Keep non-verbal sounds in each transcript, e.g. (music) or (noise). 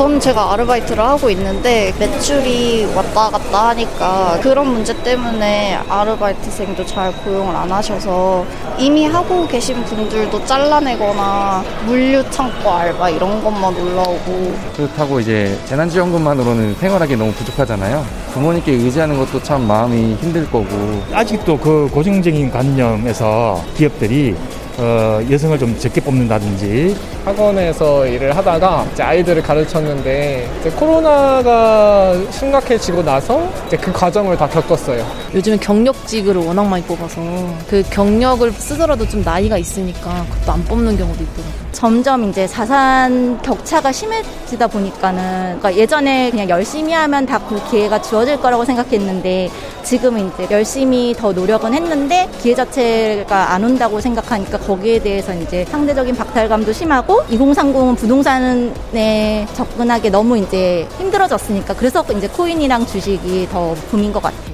전 제가 아르바이트를 하고 있는데 매출이 왔다 갔다 하니까 그런 문제 때문에 아르바이트생도 잘 고용을 안 하셔서 이미 하고 계신 분들도 잘라내거나 물류 창고 알바 이런 것만 올라오고 그렇다고 이제 재난지원금만으로는 생활하기 너무 부족하잖아요. 부모님께 의지하는 것도 참 마음이 힘들 거고 아직도 그 고정적인 관념에서 기업들이 어, 여성을 좀 적게 뽑는다든지 학원에서 일을 하다가 이제 아이들을 가르쳤는데 이제 코로나가 심각해지고 나서 이제 그 과정을 다 겪었어요. 요즘에 경력직을 워낙 많이 뽑아서 그 경력을 쓰더라도 좀 나이가 있으니까 그것도 안 뽑는 경우도 있더라고요. 점점 이제 자산 격차가 심해지다 보니까는 그러니까 예전에 그냥 열심히 하면 다 그 기회가 주어질 거라고 생각했는데 지금은 이제 열심히 더 노력은 했는데 기회 자체가 안 온다고 생각하니까 거기에 대해서 이제 상대적인 박탈감도 심하고 2030은 부동산에 접근하기 너무 이제 힘들어졌으니까 그래서 이제 코인이랑 주식이 더 붐인 것 같아요.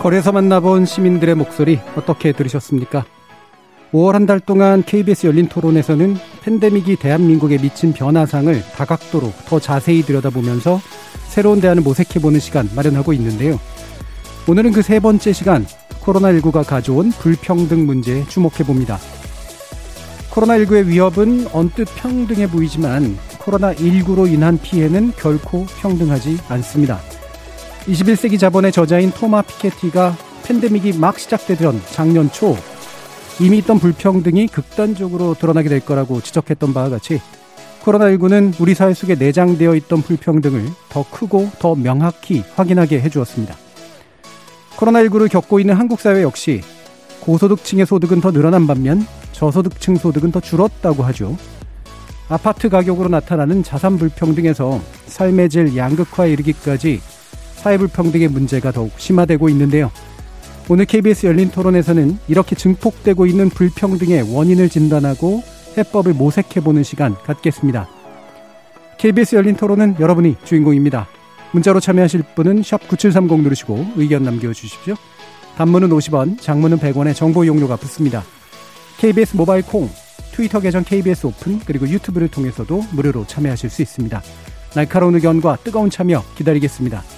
거리에서 만나본 시민들의 목소리 어떻게 들으셨습니까? 5월 한 달 동안 KBS 열린 토론에서는 팬데믹이 대한민국에 미친 변화상을 다각도로 더 자세히 들여다보면서 새로운 대안을 모색해보는 시간 마련하고 있는데요. 오늘은 그 세 번째 시간 코로나19가 가져온 불평등 문제에 주목해봅니다. 코로나19의 위협은 언뜻 평등해 보이지만 코로나19로 인한 피해는 결코 평등하지 않습니다. 21세기 자본의 저자인 토마 피케티가 팬데믹이 막 시작되던 작년 초 이미 있던 불평등이 극단적으로 드러나게 될 거라고 지적했던 바와 같이 코로나19는 우리 사회 속에 내장되어 있던 불평등을 더 크고 더 명확히 확인하게 해주었습니다. 코로나19를 겪고 있는 한국 사회 역시 고소득층의 소득은 더 늘어난 반면 저소득층 소득은 더 줄었다고 하죠. 아파트 가격으로 나타나는 자산 불평등에서 삶의 질 양극화에 이르기까지 사회불평등의 문제가 더욱 심화되고 있는데요. 오늘 KBS 열린 토론에서는 이렇게 증폭되고 있는 불평등의 원인을 진단하고 해법을 모색해보는 시간 갖겠습니다. KBS 열린 토론은 여러분이 주인공입니다. 문자로 참여하실 분은 9730 누르시고 의견 남겨주십시오. 단문은 50원, 장문은 100원의 정보 용료가 붙습니다. KBS 모바일 콩, 트위터 계정 KBS 오픈, 그리고 유튜브를 통해서도 무료로 참여하실 수 있습니다. 날카로운 의견과 뜨거운 참여 기다리겠습니다.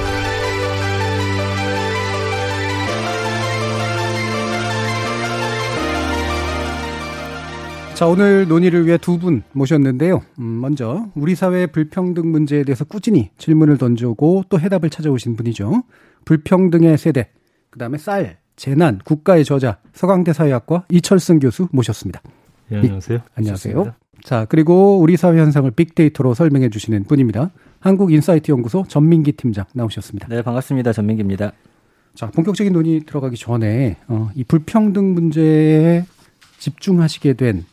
자, 오늘 논의를 위해 두 분 모셨는데요. 음, 먼저 우리 사회의 불평등 문제에 대해서 꾸준히 질문을 던져오고 또 해답을 찾아오신 분이죠. 불평등의 세대, 그 다음에 쌀, 재난, 국가의 저자, 서강대 사회학과 이철승 교수 모셨습니다. 네, 안녕하세요. 이, 안녕하세요. 좋습니다. 자, 그리고 우리 사회 현상을 빅데이터로 설명해 주시는 분입니다. 한국인사이트 연구소 전민기 팀장 나오셨습니다. 네, 반갑습니다. 전민기입니다. 자, 본격적인 논의 들어가기 전에 어, 이 불평등 문제에 집중하시게 된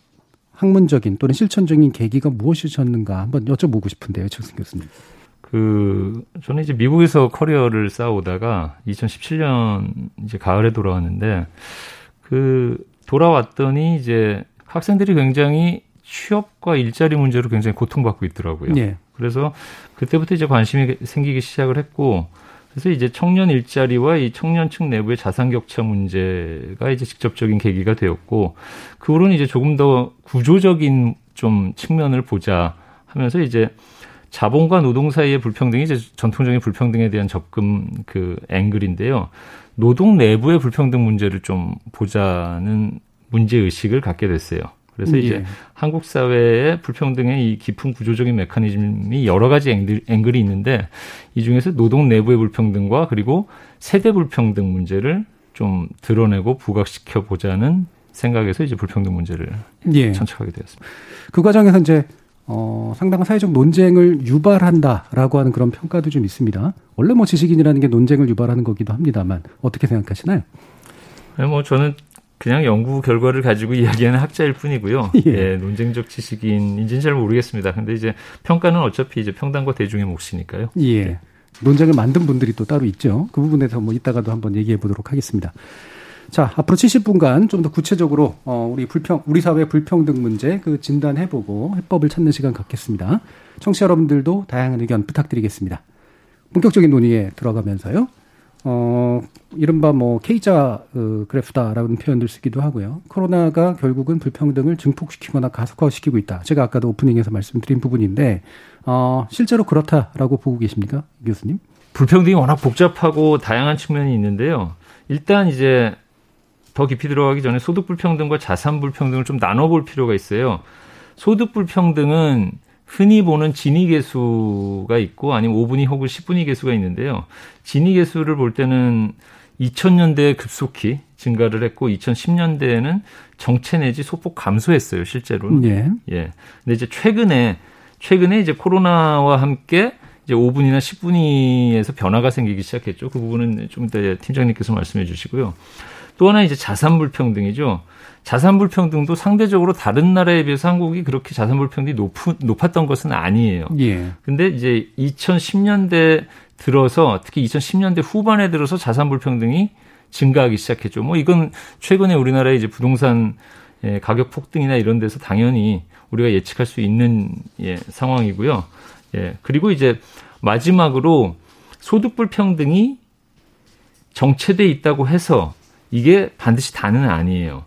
학문적인 또는 실천적인 계기가 무엇이셨는가 한번 여쭤보고 싶은데요, 최승 교수님. 그 저는 이제 미국에서 커리어를 쌓아오다가 2017년 이제 가을에 돌아왔는데 그 돌아왔더니 이제 학생들이 굉장히 취업과 일자리 문제로 굉장히 고통받고 있더라고요. 네. 그래서 그때부터 이제 관심이 생기기 시작을 했고 그래서 이제 청년 일자리와 이 청년층 내부의 자산 격차 문제가 이제 직접적인 계기가 되었고 그 후로는 이제 조금 더 구조적인 좀 측면을 보자 하면서 이제 자본과 노동 사이의 불평등이 이제 전통적인 불평등에 대한 접근 그 앵글인데요. 노동 내부의 불평등 문제를 좀 보자는 문제 의식을 갖게 됐어요. 그래서 이제 예. 한국 사회의 불평등의 이 깊은 구조적인 메커니즘이 여러 가지 앵글, 앵글이 있는데 이 중에서 노동 내부의 불평등과 그리고 세대 불평등 문제를 좀 드러내고 부각시켜 보자는 생각에서 이제 불평등 문제를 예. 천착하게 되었습니다. 그 과정에서 이제 어, 상당한 사회적 논쟁을 유발한다라고 하는 그런 평가도 좀 있습니다. 원래 뭐 지식인이라는 게 논쟁을 유발하는 거기도 합니다만 어떻게 생각하시나요? 네, 뭐 저는 그냥 연구 결과를 가지고 (laughs) 이야기하는 학자일 뿐이고요. 예. 예, 논쟁적 지식인인지는 잘 모르겠습니다. 근데 이제 평가는 어차피 이제 평단과 대중의 몫이니까요. 예. 논쟁을 만든 분들이 또 따로 있죠. 그 부분에서 뭐 이따가도 한번 얘기해 보도록 하겠습니다. 자, 앞으로 70분간 좀 더 구체적으로 어 우리 불평 우리 사회 불평등 문제 그 진단해 보고 해법을 찾는 시간 갖겠습니다. 청취자 여러분들도 다양한 의견 부탁드리겠습니다. 본격적인 논의에 들어가면서요. 어, 이른바 뭐 K자 그 그래프다라는 표현들 쓰기도 하고요. 코로나가 결국은 불평등을 증폭시키거나 가속화시키고 있다. 제가 아까도 오프닝에서 말씀드린 부분인데 어, 실제로 그렇다라고 보고 계십니까, 교수님? 불평등이 워낙 복잡하고 다양한 측면이 있는데요. 일단 이제 더 깊이 들어가기 전에 소득 불평등과 자산 불평등을 좀 나눠볼 필요가 있어요. 소득 불평등은 흔히 보는 진위 계수가 있고 아니면 5분위 혹은 10분위 계수가 있는데요. 진위 계수를 볼 때는 2000년대에 급속히 증가를 했고 2010년대에는 정체 내지 소폭 감소했어요, 실제로는. 예. 예. 근데 이제 최근에 최근에 이제 코로나와 함께 이제 5분이나 10분위에서 변화가 생기기 시작했죠. 그 부분은 좀 이따 팀장님께서 말씀해 주시고요. 또 하나 이제 자산 불평등이죠. 자산 불평등도 상대적으로 다른 나라에 비해서 한국이 그렇게 자산 불평등이 높, 높았던 것은 아니에요. 예. 근데 이제 2010년대 들어서 특히 2010년대 후반에 들어서 자산 불평등이 증가하기 시작했죠. 뭐 이건 최근에 우리나라의 이제 부동산 예, 가격 폭등이나 이런 데서 당연히 우리가 예측할 수 있는 예, 상황이고요. 예, 그리고 이제 마지막으로 소득 불평등이 정체돼 있다고 해서 이게 반드시 다는 아니에요.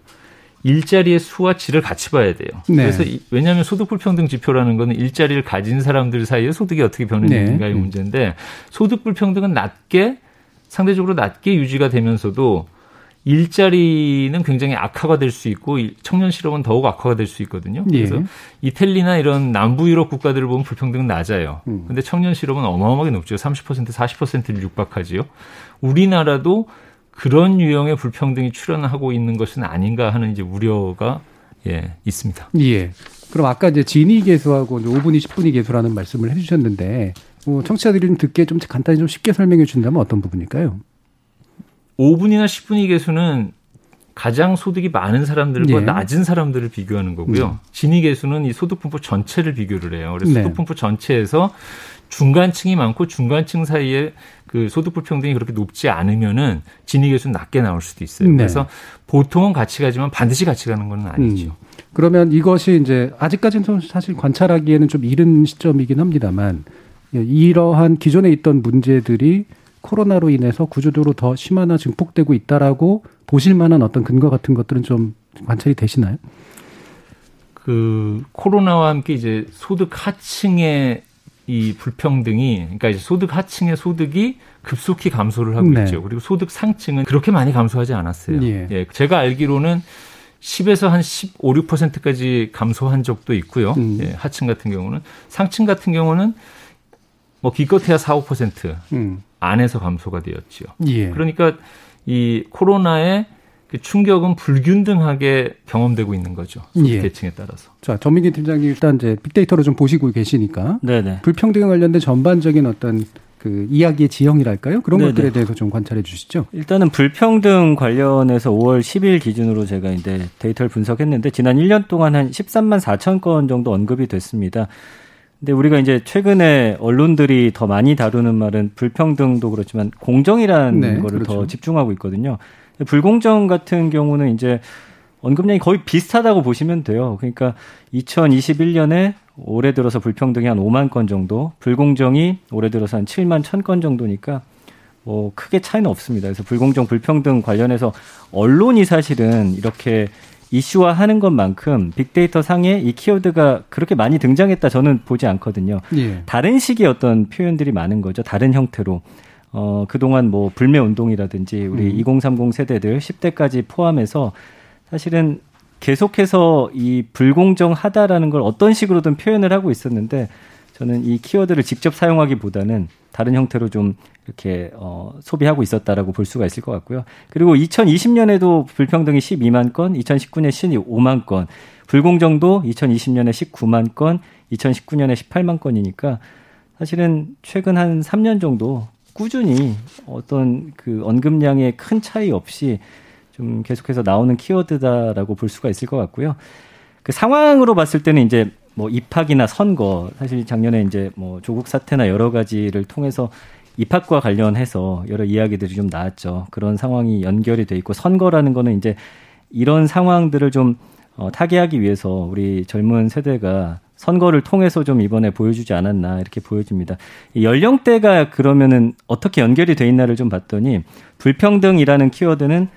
일자리의 수와 질을 같이 봐야 돼요. 네. 그래서 왜냐하면 소득 불평등 지표라는 거는 일자리를 가진 사람들 사이에 소득이 어떻게 변했는가의 네. 문제인데 소득 불평등은 낮게 상대적으로 낮게 유지가 되면서도 일자리는 굉장히 악화가 될 수 있고 청년 실업은 더욱 악화가 될 수 있거든요. 예. 그래서 예. 이탈리나 이런 남부 유럽 국가들을 보면 불평등은 낮아요. 음. 근데 청년 실업은 어마어마하게 높죠. 30% 40%를 육박하지요. 우리나라도 그런 유형의 불평등이 출현하고 있는 것은 아닌가 하는 이제 우려가 예, 있습니다. 예. 그럼 아까 이제 진위 계수하고 5분위, 10분위 계수라는 말씀을 해주셨는데, 뭐 청취자들이 좀 듣기에 좀 간단히 좀 쉽게 설명해 주신다면 어떤 부분일까요? 5분이나 10분위 계수는 가장 소득이 많은 사람들과 예. 낮은 사람들을 비교하는 거고요. 네. 진위 계수는 이 소득 분포 전체를 비교를 해요. 그래서 네. 소득 분포 전체에서 중간층이 많고 중간층 사이에 그 소득 불평등이 그렇게 높지 않으면은 진위 계수는 낮게 나올 수도 있어요. 네. 그래서 보통은 같이 가지만 반드시 같이 가는 건 아니죠. 음. 그러면 이것이 이제 아직까지는 사실 관찰하기에는 좀 이른 시점이긴 합니다만 이러한 기존에 있던 문제들이 코로나로 인해서 구조적으로 더 심화나 증폭되고 있다라고 보실 만한 어떤 근거 같은 것들은 좀 관찰이 되시나요? 그 코로나와 함께 이제 소득 하층의 이 불평등이 그러니까 이제 소득 하층의 소득이 급속히 감소를 하고 네. 있죠. 그리고 소득 상층은 그렇게 많이 감소하지 않았어요. 예. 예. 제가 알기로는 10에서 한 15, 6%까지 감소한 적도 있고요. 음. 예, 하층 같은 경우는 상층 같은 경우는 뭐 기껏해야 4, 5% 음. 안에서 감소가 되었지요. 예. 그러니까 이 코로나의 그 충격은 불균등하게 경험되고 있는 거죠. 예. 계층에 따라서. 자, 전민기 팀장님 일단 이제 빅데이터를 좀 보시고 계시니까 네네. 불평등에 관련된 전반적인 어떤 그 이야기의 지형이랄까요? 그런 네네. 것들에 대해서 좀 관찰해 주시죠. 일단은 불평등 관련해서 5월 10일 기준으로 제가 이제 데이터를 분석했는데 지난 1년 동안 한 13만 4천 건 정도 언급이 됐습니다. 근데 우리가 이제 최근에 언론들이 더 많이 다루는 말은 불평등도 그렇지만 공정이라는 네, 거를 그렇죠. 더 집중하고 있거든요. 불공정 같은 경우는 이제 언급량이 거의 비슷하다고 보시면 돼요. 그러니까 2021년에 올해 들어서 불평등이 한 5만 건 정도, 불공정이 올해 들어서 한 7만 1천 건 정도니까 뭐 크게 차이는 없습니다. 그래서 불공정, 불평등 관련해서 언론이 사실은 이렇게 이슈화 하는 것만큼 빅데이터 상에 이 키워드가 그렇게 많이 등장했다 저는 보지 않거든요. 예. 다른 식의 어떤 표현들이 많은 거죠. 다른 형태로. 어, 그동안 뭐 불매 운동이라든지 우리 음. 2030 세대들 10대까지 포함해서 사실은 계속해서 이 불공정하다라는 걸 어떤 식으로든 표현을 하고 있었는데 저는 이 키워드를 직접 사용하기보다는 다른 형태로 좀 이렇게 어, 소비하고 있었다라고 볼 수가 있을 것 같고요. 그리고 2020년에도 불평등이 12만 건, 2019년 15만 건, 불공정도 2020년에 19만 건, 2019년에 18만 건이니까 사실은 최근 한 3년 정도 꾸준히 어떤 그 언급량의 큰 차이 없이 좀 계속해서 나오는 키워드다라고 볼 수가 있을 것 같고요. 그 상황으로 봤을 때는 이제 뭐 입학이나 선거 사실 작년에 이제 뭐 조국 사태나 여러 가지를 통해서 입학과 관련해서 여러 이야기들이 좀 나왔죠. 그런 상황이 연결이 돼 있고 선거라는 거는 이제 이런 상황들을 좀 어, 타개하기 위해서 우리 젊은 세대가 선거를 통해서 좀 이번에 보여주지 않았나 이렇게 보여집니다. 연령대가 그러면은 어떻게 연결이 돼 있나를 좀 봤더니 불평등이라는 키워드는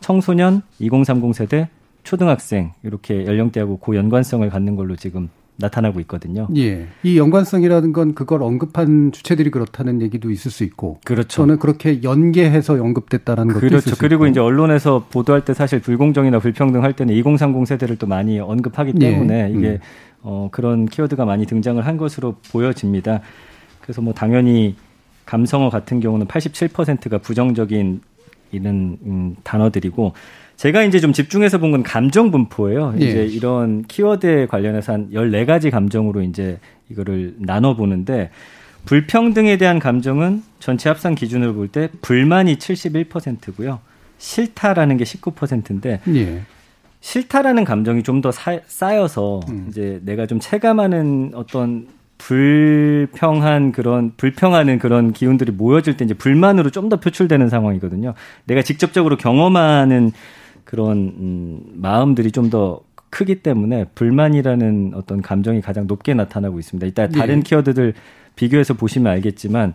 청소년 2030 세대 초등학생 이렇게 연령대하고 고연관성을 갖는 걸로 지금 나타나고 있거든요. 예. 이 연관성이라는 건 그걸 언급한 주체들이 그렇다는 얘기도 있을 수 있고. 그렇죠. 저는 그렇게 연계해서 언급됐다라는 것도 그렇죠. 있을 수 그리고. 이제 언론에서 보도할 때 사실 불공정이나 불평등 할 때는 2030 세대를 또 많이 언급하기 때문에 예. 이게 음. 어 그런 키워드가 많이 등장을 한 것으로 보여집니다. 그래서 뭐 당연히 감성어 같은 경우는 87%가 부정적인 이런 음, 단어들이고 제가 이제 좀 집중해서 본 건 감정 분포예요. 예. 이제 이런 키워드에 관련해서 한 14가지 감정으로 이제 이거를 나눠 보는데 불평등에 대한 감정은 전체 합산 기준으로 볼 때 불만이 71%고요. 싫다라는 게 19%인데 예. 싫다라는 감정이 좀 더 쌓여서 음. 이제 내가 좀 체감하는 어떤 불평한 그런 불평하는 그런 기운들이 모여질 때 이제 불만으로 좀 더 표출되는 상황이거든요. 내가 직접적으로 경험하는 그런 음, 마음들이 좀 더 크기 때문에 불만이라는 어떤 감정이 가장 높게 나타나고 있습니다. 이따 다른 예. 키워드들 비교해서 보시면 알겠지만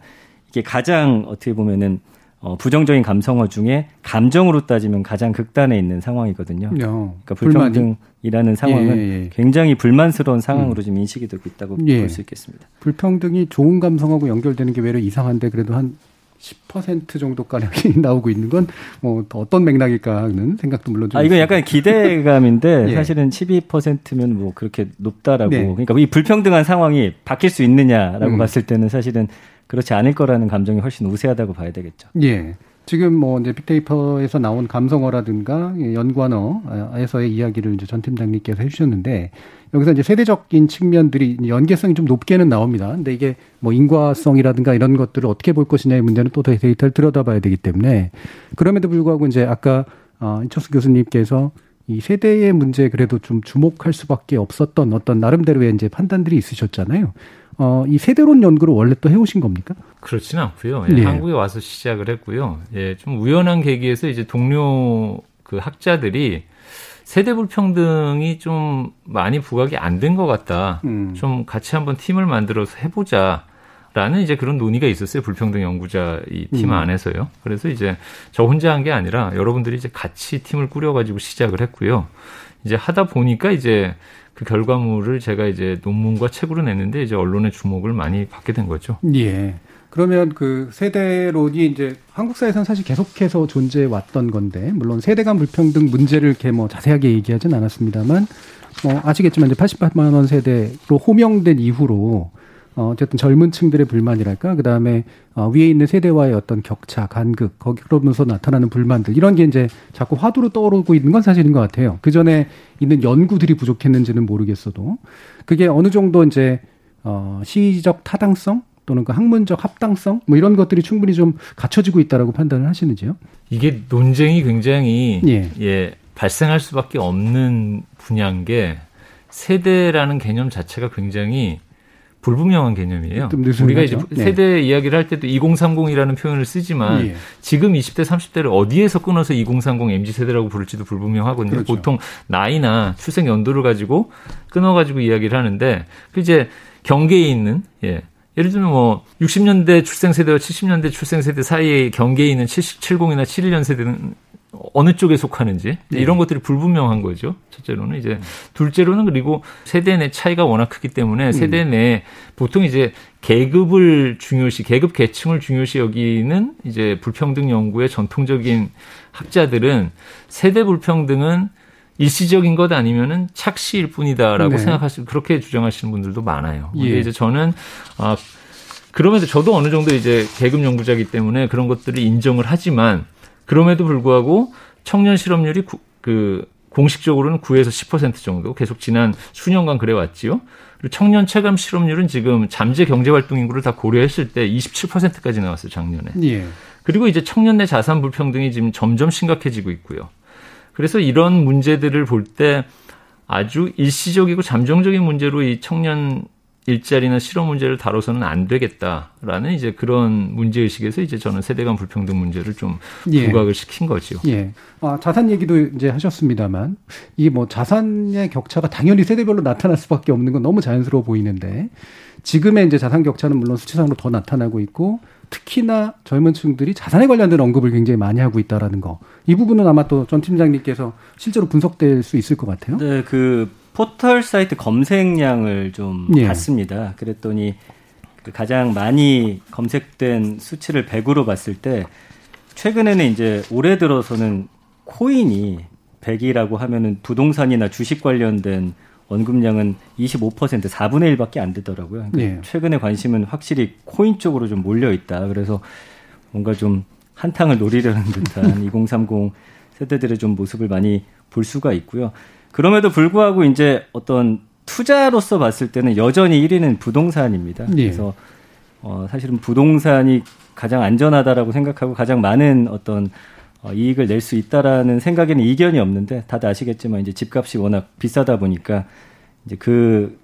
이게 가장 어떻게 보면은 어, 부정적인 감성어 중에 감정으로 따지면 가장 극단에 있는 상황이거든요. 야, 그러니까 불만이? 불평등이라는 상황은 예, 예. 굉장히 불만스러운 상황으로 지금 인식이 되고 있다고 예. 볼수 있겠습니다. 불평등이 좋은 감성하고 연결되는 게 외려 이상한데 그래도 한 10% 정도가량이 (laughs) 나오고 있는 건 뭐 어떤 맥락일까 하는 생각도 물론 좀 아, 이건. 약간 기대감인데 (laughs) 예. 사실은 12%면 뭐 그렇게 높다라고. 네. 그러니까 이 불평등한 상황이 바뀔 수 있느냐라고 음. 봤을 때는 사실은 그렇지 않을 거라는 감정이 훨씬 우세하다고 봐야 되겠죠. 예. 지금 뭐 이제 빅데이터에서 나온 감성어라든가 연관어에서의 이야기를 이제 전 팀장님께서 해주셨는데 여기서 이제 세대적인 측면들이 연계성이 좀 높게는 나옵니다. 근데 이게 뭐 인과성이라든가 이런 것들을 어떻게 볼 것이냐의 문제는 또 데이터를 들여다봐야 되기 때문에 그럼에도 불구하고 이제 아까 어, 이철수 교수님께서 이 세대의 문제에 그래도 좀 주목할 수밖에 없었던 어떤 나름대로의 이제 판단들이 있으셨잖아요. 어, 이 세대론 연구를 원래 또 해오신 겁니까? 그렇지는 않고요. 예, 예. 한국에 와서 시작을 했고요. 예, 좀 우연한 계기에서 이제 동료 그 학자들이 세대 불평등이 좀 많이 부각이 안 된 것 같다. 음. 좀 같이 한번 팀을 만들어서 해보자. 라는 이제 그런 논의가 있었어요. 불평등 연구자 이팀 음. 안에서요. 그래서 이제 저 혼자 한 게 아니라 여러분들이 이제 같이 팀을 꾸려가지고 시작을 했고요. 이제 하다 보니까 이제 그 결과물을 제가 이제 논문과 책으로 냈는데 이제 언론의 주목을 많이 받게 된 거죠. 예. 그러면 그 세대론이 이제 한국 사회에서는 사실 계속해서 존재해 왔던 건데 물론 세대 간 불평등 문제를 이렇게 뭐 자세하게 얘기하진 않았습니다만 뭐 아시겠지만 이제 88만 원 세대로 호명된 이후로 어 어쨌든 젊은 층들의 불만이랄까 그 다음에 어 위에 있는 세대와의 어떤 격차 간극 거기 그러면서 나타나는 불만들 이런 게 이제 자꾸 화두로 떠오르고 있는 건 사실인 것 같아요. 그 전에 있는 연구들이 부족했는지는 모르겠어도 그게 어느 정도 이제 어 시적 타당성 또는 그 학문적 합당성 뭐 이런 것들이 충분히 좀 갖춰지고 있다라고 판단을 하시는지요? 이게 논쟁이 굉장히 예. 예. 발생할 수밖에 없는 분야인 게 세대라는 개념 자체가 굉장히 불분명한 개념이에요. 우리가 이제 예. 세대 이야기를 할 때도 2030이라는 표현을 쓰지만 예. 지금 20대, 30대를 어디에서 끊어서 2030 MZ 세대라고 부를지도 불분명하거든요. 그렇죠. 보통 나이나 출생 연도를 가지고 끊어 가지고 이야기를 하는데 그 이제 경계에 있는 예. 예를 들면 뭐 60년대 출생 세대와 70년대 출생 세대 사이에 경계에 있는 70, 70이나 71년 세대는 어느 쪽에 속하는지 네. 이런 것들이 불분명한 거죠. 첫째로는 이제 둘째로는 그리고 세대 내 차이가 워낙 크기 때문에 음. 세대 내 보통 이제 계급을 중요시 계급 계층을 중요시 여기는 이제 불평등 연구의 전통적인 학자들은 세대 불평등은 일시적인 것 아니면은 착시일 뿐이다라고 네. 생각하시 그렇게 주장하시는 분들도 많아요. 근데 예. 이제 저는 아 그럼에도 저도 어느 정도 이제 계급 연구자이기 때문에 그런 것들을 인정을 하지만 그럼에도 불구하고 청년 실업률이 구- 그 공식적으로는 9에서 10% 정도 계속 지난 수년간 그래 왔지요. 그리고 청년 체감 실업률은 지금 잠재 경제 활동 인구를 다 고려했을 때 27%까지 나왔어요, 작년에. 예. 그리고 이제 청년 내 자산 불평등이 지금 점점 심각해지고 있고요. 그래서 이런 문제들을 볼 때 아주 일시적이고 잠정적인 문제로 이 청년 일자리나 실업 문제를 다뤄서는 안 되겠다라는 이제 그런 문제 의식에서 이제 저는 세대 간 불평등 문제를 좀 예. 부각을 시킨 거죠. 예. 아, 자산 얘기도 이제 하셨습니다만 이게 뭐 자산의 격차가 당연히 세대별로 나타날 수밖에 없는 건 너무 자연스러워 보이는데 지금의 이제 자산 격차는 물론 수치상으로 더 나타나고 있고 특히나 젊은 층들이 자산에 관련된 언급을 굉장히 많이 하고 있다라는 거. 이 부분은 아마 또 전 팀장님께서 실제로 분석될 수 있을 것 같아요. 네, 그 포털 사이트 검색량을 좀 예. 봤습니다. 그랬더니 그 가장 많이 검색된 수치를 100으로 봤을 때 최근에는 이제 올해 들어서는 코인이 100이라고 하면은 부동산이나 주식 관련된 언급량은 25% 4분의 1밖에 안 되더라고요. 그러니까 예. 최근에 관심은 확실히 코인 쪽으로 좀 몰려 있다. 그래서 뭔가 좀 한탕을 노리려는 듯한 (laughs) 2030 세대들의 좀 모습을 많이 볼 수가 있고요. 그럼에도 불구하고 이제 어떤 투자로서 봤을 때는 여전히 1위는 부동산입니다. 예. 그래서 어 사실은 부동산이 가장 안전하다라고 생각하고 가장 많은 어떤 어, 이익을 낼 수 있다라는 생각에는 이견이 없는데 다들 아시겠지만 이제 집값이 워낙 비싸다 보니까 이제 그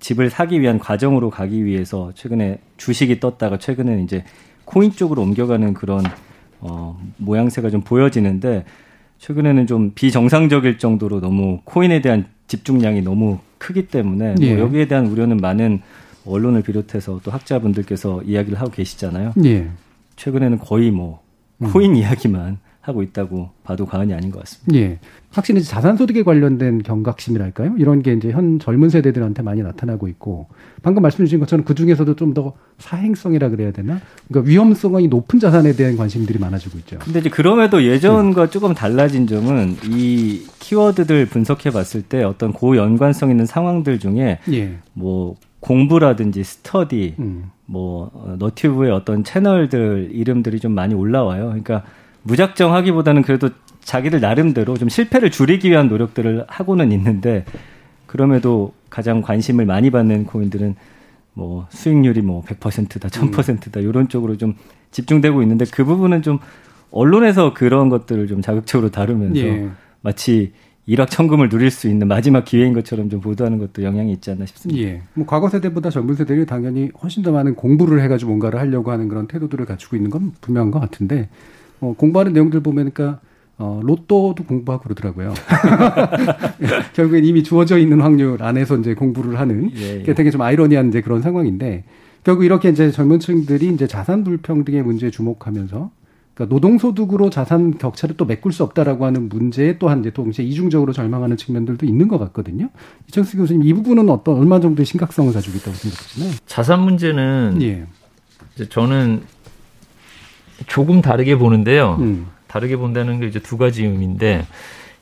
집을 사기 위한 과정으로 가기 위해서 최근에 주식이 떴다가 최근에는 이제 코인 쪽으로 옮겨가는 그런 어, 모양새가 좀 보여지는데 최근에는 좀 비정상적일 정도로 너무 코인에 대한 집중량이 너무 크기 때문에 뭐 예. 여기에 대한 우려는 많은 언론을 비롯해서 또 학자분들께서 이야기를 하고 계시잖아요. 예. 최근에는 거의 뭐 코인 이야기만 하고 있다고 봐도 과언이 아닌 것 같습니다. 예. 확실히 이제 자산 소득에 관련된 경각심이랄까요? 이런 게 이제 현 젊은 세대들한테 많이 나타나고 있고, 방금 말씀 주신 것처럼 그 중에서도 좀 더 사행성이라 그래야 되나? 그러니까 위험성이 높은 자산에 대한 관심들이 많아지고 있죠. 근데 이제 그럼에도 예전과 조금 달라진 점은 이 키워드들 분석해 봤을 때 어떤 고연관성 있는 상황들 중에 예. 뭐 공부라든지 스터디, 음. 뭐 어, 너튜브의 어떤 채널들 이름들이 좀 많이 올라와요. 그러니까 무작정 하기보다는 그래도 자기들 나름대로 좀 실패를 줄이기 위한 노력들을 하고는 있는데 그럼에도 가장 관심을 많이 받는 코인들은 뭐 수익률이 뭐 100%다, 1000%다 이런 쪽으로 좀 집중되고 있는데 그 부분은 좀 언론에서 그런 것들을 좀 자극적으로 다루면서 예. 마치 일확천금을 누릴 수 있는 마지막 기회인 것처럼 좀 보도하는 것도 영향이 있지 않나 싶습니다. 예. 뭐 과거 세대보다 젊은 세대들이 당연히 훨씬 더 많은 공부를 해가지고 뭔가를 하려고 하는 그런 태도들을 갖추고 있는 건 분명한 것 같은데, 어, 공부하는 내용들 보니까 어, 로또도 공부하고 그러더라고요. (laughs) (laughs) 결국엔 이미 주어져 있는 확률 안에서 이제 공부를 하는 예, 예. 되게 좀 아이러니한 이제 그런 상황인데 결국 이렇게 이제 젊은 층들이 이제 자산 불평등의 문제에 주목하면서 그러니까 노동소득으로 자산 격차를 또 메꿀 수 없다라고 하는 문제에 또한 이제 동시에 이중적으로 절망하는 측면들도 있는 것 같거든요. 이청수 교수님 이 부분은 어떤 얼마 정도의 심각성을 가지고 있다고 생각하시나요? 자산 문제는 예. 저는 조금 다르게 보는데요. 음. 다르게 본다는 게 이제 두 가지 의미인데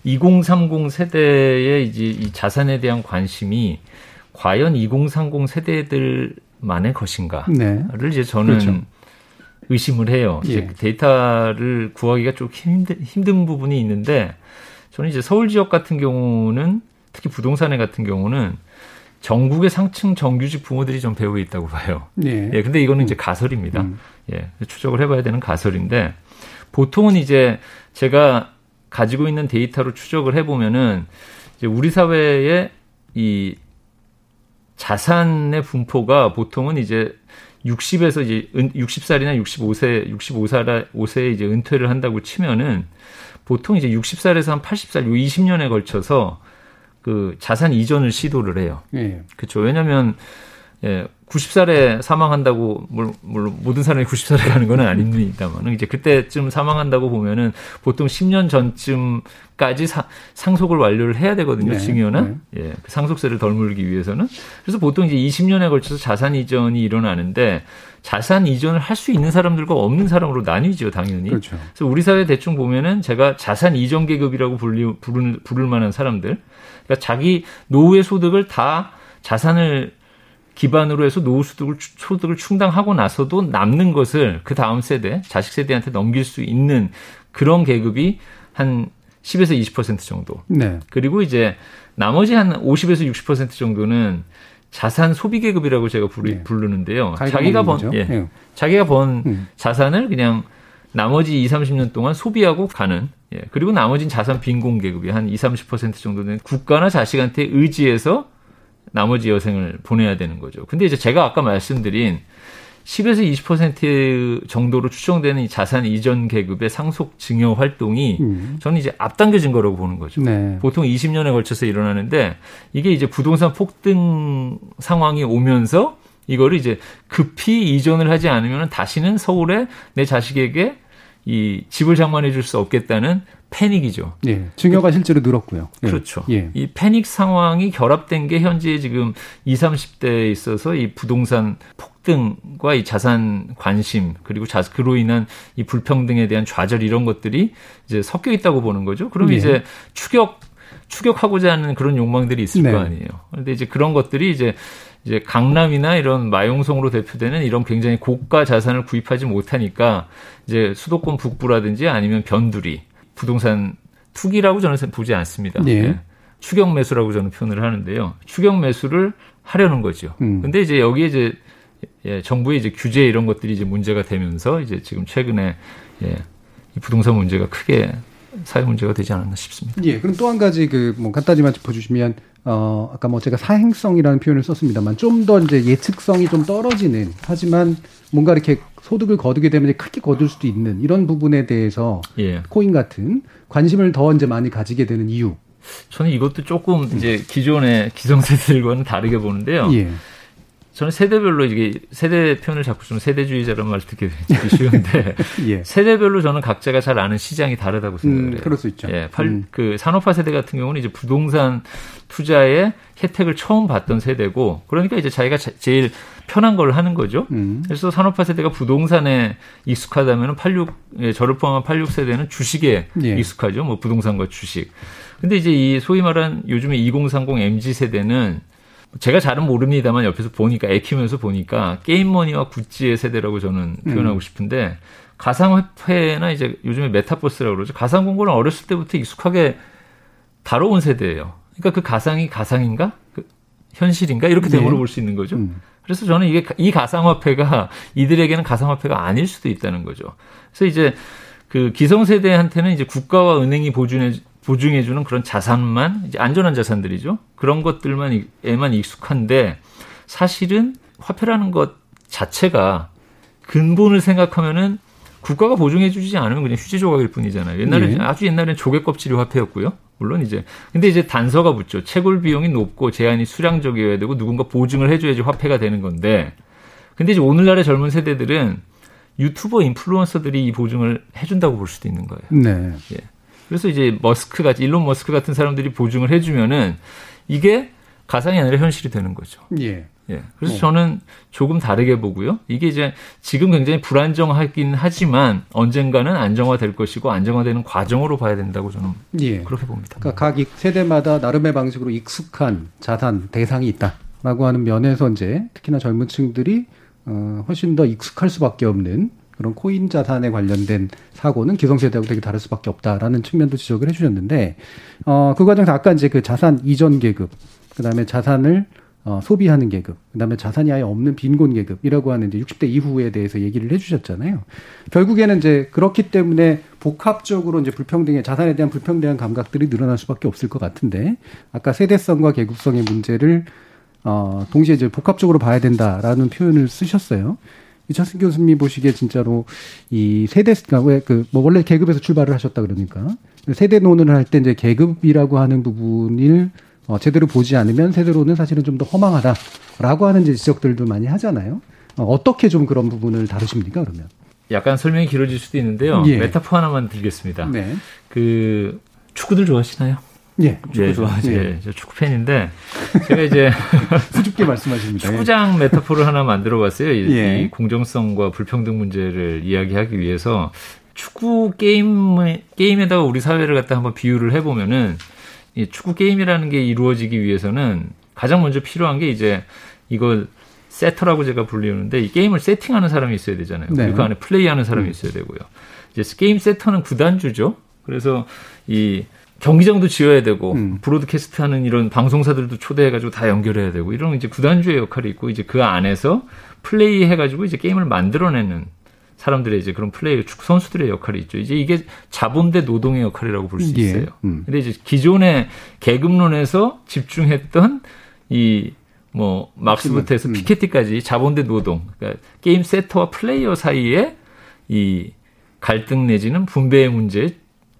2030 세대의 이제 이 자산에 대한 관심이 과연 2030 세대들만의 것인가를 네. 이제 저는 그렇죠. 의심을 해요. 예. 데이터를 구하기가 좀 힘든, 힘든 부분이 있는데 저는 이제 서울 지역 같은 경우는 특히 부동산에 같은 경우는 전국의 상층 정규직 부모들이 좀 배후에 있다고 봐요. 예. 예, 근데 이거는 이제 가설입니다. 음. 예, 추적을 해봐야 되는 가설인데 보통은 이제 제가 가지고 있는 데이터로 추적을 해보면은 이제 우리 사회의 이 자산의 분포가 보통은 이제 60에서 이제 60살이나 65세, 65살, 5세에 이제 은퇴를 한다고 치면은 보통 이제 60살에서 한 80살, 요 20년에 걸쳐서 그 자산 이전을 시도를 해요. 예. 그렇죠. 왜냐하면 예, 90살에 사망한다고 물- 물론 모든 사람이 90살에 가는 건 아닙니다만 이제 그때쯤 사망한다고 보면은 보통 10년 전쯤까지 사- 상속을 완료를 해야 되거든요. 네, 증여는 예, 그 상속세를 덜 물기 위해서는 그래서 보통 이제 20년에 걸쳐서 자산 이전이 일어나는데 자산 이전을 할 수 있는 사람들과 없는 사람으로 나뉘죠, 당연히. 그렇죠. 그래서 우리 사회 대충 보면은 제가 자산 이전 계급이라고 불리, 부를, 부를 만한 사람들, 그러니까 자기 노후의 소득을 다 자산을 기반으로 해서 노후 소득을, 소득을 충당하고 나서도 남는 것을 그 다음 세대, 자식 세대한테 넘길 수 있는 그런 계급이 한 10에서 20% 정도. 네. 그리고 이제 나머지 한 50에서 60% 정도는 자산 소비 계급이라고 제가 부르, 네. 부르는데요. 자기가 번 거죠. 예. 예. 자기가 번 음. 자산을 그냥 나머지 2, 30년 동안 소비하고 가는 예. 그리고 나머지는 자산 빈곤 계급이 한 2, 30% 정도는 국가나 자식한테 의지해서 나머지 여생을 보내야 되는 거죠. 근데 이제 제가 아까 말씀드린 10에서 20% 정도로 추정되는 이 자산 이전 계급의 상속 증여 활동이 음. 저는 이제 앞당겨진 거라고 보는 거죠. 네. 보통 20년에 걸쳐서 일어나는데 이게 이제 부동산 폭등 상황이 오면서 이거를 이제 급히 이전을 하지 않으면 다시는 서울에 내 자식에게 이 집을 장만해 줄 수 없겠다는 패닉이죠. 예. 증여가 실제로 늘었고요. 예. 그렇죠. 예. 이 패닉 상황이 결합된 게 현재 지금 20, 30대에 있어서 이 부동산 폭등과 이 자산 관심 그리고 자, 그로 인한 이 불평등에 대한 좌절 이런 것들이 이제 섞여 있다고 보는 거죠. 그럼 예. 이제 추격 추격하고자 하는 그런 욕망들이 있을 네. 거 아니에요. 그런데 이제 그런 것들이 이제 이제 강남이나 이런 마용성으로 대표되는 이런 굉장히 고가 자산을 구입하지 못하니까 이제 수도권 북부라든지 아니면 변두리 부동산 투기라고 저는 보지 않습니다. 예. 예. 추격 매수라고 저는 표현을 하는데요. 추격 매수를 하려는 거죠. 음. 근데 이제 여기에 이제 예, 정부의 이제 규제 이런 것들이 이제 문제가 되면서 이제 지금 최근에 예, 이 부동산 문제가 크게 사회 문제가 되지 않았나 싶습니다. 예. 그럼 또 한 가지 그 뭐 간단히만 짚어주시면 어 아까 뭐 제가 사행성이라는 표현을 썼습니다만 좀 더 이제 예측성이 좀 떨어지는 하지만 뭔가 이렇게 소득을 거두게 되면 이제 크게 거둘 수도 있는 이런 부분에 대해서 예. 코인 같은 관심을 더 이제 많이 가지게 되는 이유. 저는 이것도 조금 이제 기존의 기성세대들과는 다르게 보는데요. 예. 저는 세대별로 이게 세대 표현을 자꾸 좀 세대주의자라는 말 듣기 쉬운데 (laughs) 예. 세대별로 저는 각자가 잘 아는 시장이 다르다고 생각을 음, 해요. 그럴 수 있죠. 예, 팔, 음. 그 산업화 세대 같은 경우는 이제 부동산 투자의 혜택을 처음 받던 세대고 그러니까 이제 자기가 자- 제일 편한 걸 하는 거죠. 음. 그래서 산업화 세대가 부동산에 익숙하다면 86 예, 저를 포함한 86 세대는 주식에 예. 익숙하죠. 뭐 부동산과 주식. 근데 이제 이 소위 말한 요즘에 2030 MZ 세대는 제가 잘은 모릅니다만 옆에서 보니까 애 키우면서 보니까 게임머니와 구찌의 세대라고 저는 표현하고 음. 싶은데 가상화폐나 이제 요즘에 메타버스라고 그러죠. 가상 공부는 어렸을 때부터 익숙하게 다뤄온 세대예요. 그러니까 그 가상이 가상인가? 그 현실인가? 이렇게 네. 되물어 볼수 있는 거죠. 음. 그래서 저는 이게 이 가상화폐가 (laughs) 이들에게는 가상화폐가 아닐 수도 있다는 거죠. 그래서 이제 그 기성세대한테는 이제 국가와 은행이 보증해 보증해주는 그런 자산만 이제 안전한 자산들이죠. 그런 것들만 에만 익숙한데 사실은 화폐라는 것 자체가 근본을 생각하면은 국가가 보증해주지 않으면 그냥 휴지 조각일 뿐이잖아요. 옛날에 네. 아주 옛날엔 조개 껍질이 화폐였고요. 물론 이제 근데 이제 단서가 붙죠. 채굴 비용이 높고 제한이 수량적이어야 되고 누군가 보증을 해줘야지 화폐가 되는 건데 근데 이제 오늘날의 젊은 세대들은 유튜버 인플루언서들이 이 보증을 해준다고 볼 수도 있는 거예요. 네. 예. 그래서 이제 머스크 같이 일론 머스크 같은 사람들이 보증을 해주면은 이게 가상이 아니라 현실이 되는 거죠. 예. 예. 그래서 어. 저는 조금 다르게 보고요. 이게 이제 지금 굉장히 불안정하긴 하지만 언젠가는 안정화될 것이고 안정화되는 과정으로 봐야 된다고 저는 예. 그렇게 봅니다. 그러니까 각 익- 세대마다 나름의 방식으로 익숙한 자산 대상이 있다라고 하는 면에서 이제 특히나 젊은 층들이 어, 훨씬 더 익숙할 수밖에 없는 그런 코인 자산에 관련된 사고는 기성세대하고 되게 다를 수밖에 없다라는 측면도 지적을 해주셨는데 어, 그 과정에서 아까 이제 그 자산 이전 계급 그다음에 자산을 어, 소비하는 계급, 그다음에 자산이 아예 없는 빈곤 계급이라고 하는 이제 60대 이후에 대해서 얘기를 해주셨잖아요. 결국에는 이제 그렇기 때문에 복합적으로 이제 불평등의 자산에 대한 불평등한 감각들이 늘어날 수밖에 없을 것 같은데 아까 세대성과 계급성의 문제를 어, 동시에 이제 복합적으로 봐야 된다라는 표현을 쓰셨어요. 이철승 교수님 보시기에 진짜로 이 세대, 그러니까 왜그뭐 원래 계급에서 출발을 하셨다 그러니까 세대 논을 할 때 이제 계급이라고 하는 부분을 어, 제대로 보지 않으면 세대로는 사실은 좀 더 허망하다라고 하는 지적들도 많이 하잖아요. 어, 어떻게 좀 그런 부분을 다루십니까 그러면? 약간 설명이 길어질 수도 있는데요. 예. 메타포 하나만 드리겠습니다. 네. 그 축구들 좋아하시나요? 예. 축구 좋아하죠. 예, 저 축구 팬인데 제가 이제 (laughs) 수줍게 말씀하십니다. 예. 축구장 메타포를 하나 만들어봤어요. 이, 예. 이 공정성과 불평등 문제를 이야기하기 위해서 축구 게임 게임에다가 우리 사회를 갖다 한번 비유를 해보면은 이 축구 게임이라는 게 이루어지기 위해서는 가장 먼저 필요한 게 이제 이걸 setter라고 제가 불리는데 이 게임을 세팅하는 사람이 있어야 되잖아요. 네. 그 안에 플레이하는 사람이 있어야 되고요. 이제 게임 setter는 구단주죠. 그래서 이 경기장도 지어야 되고 음. broadcast 하는 이런 방송사들도 초대해 가지고 다 연결해야 되고 이런 이제 구단주의 역할이 있고 이제 그 안에서 플레이 해 가지고 이제 게임을 만들어내는 사람들의 이제 그런 플레이 축구 선수들의 역할이 있죠. 이제 이게 자본 대 노동의 역할이라고 볼 수 있어요. 예. 음. 근데 이제 기존의 계급론에서 집중했던 이 뭐 막스부터 해서 음. 피케티까지 자본 대 노동, 그러니까 게임 세터와 플레이어 사이에 이 갈등 내지는 분배의 문제에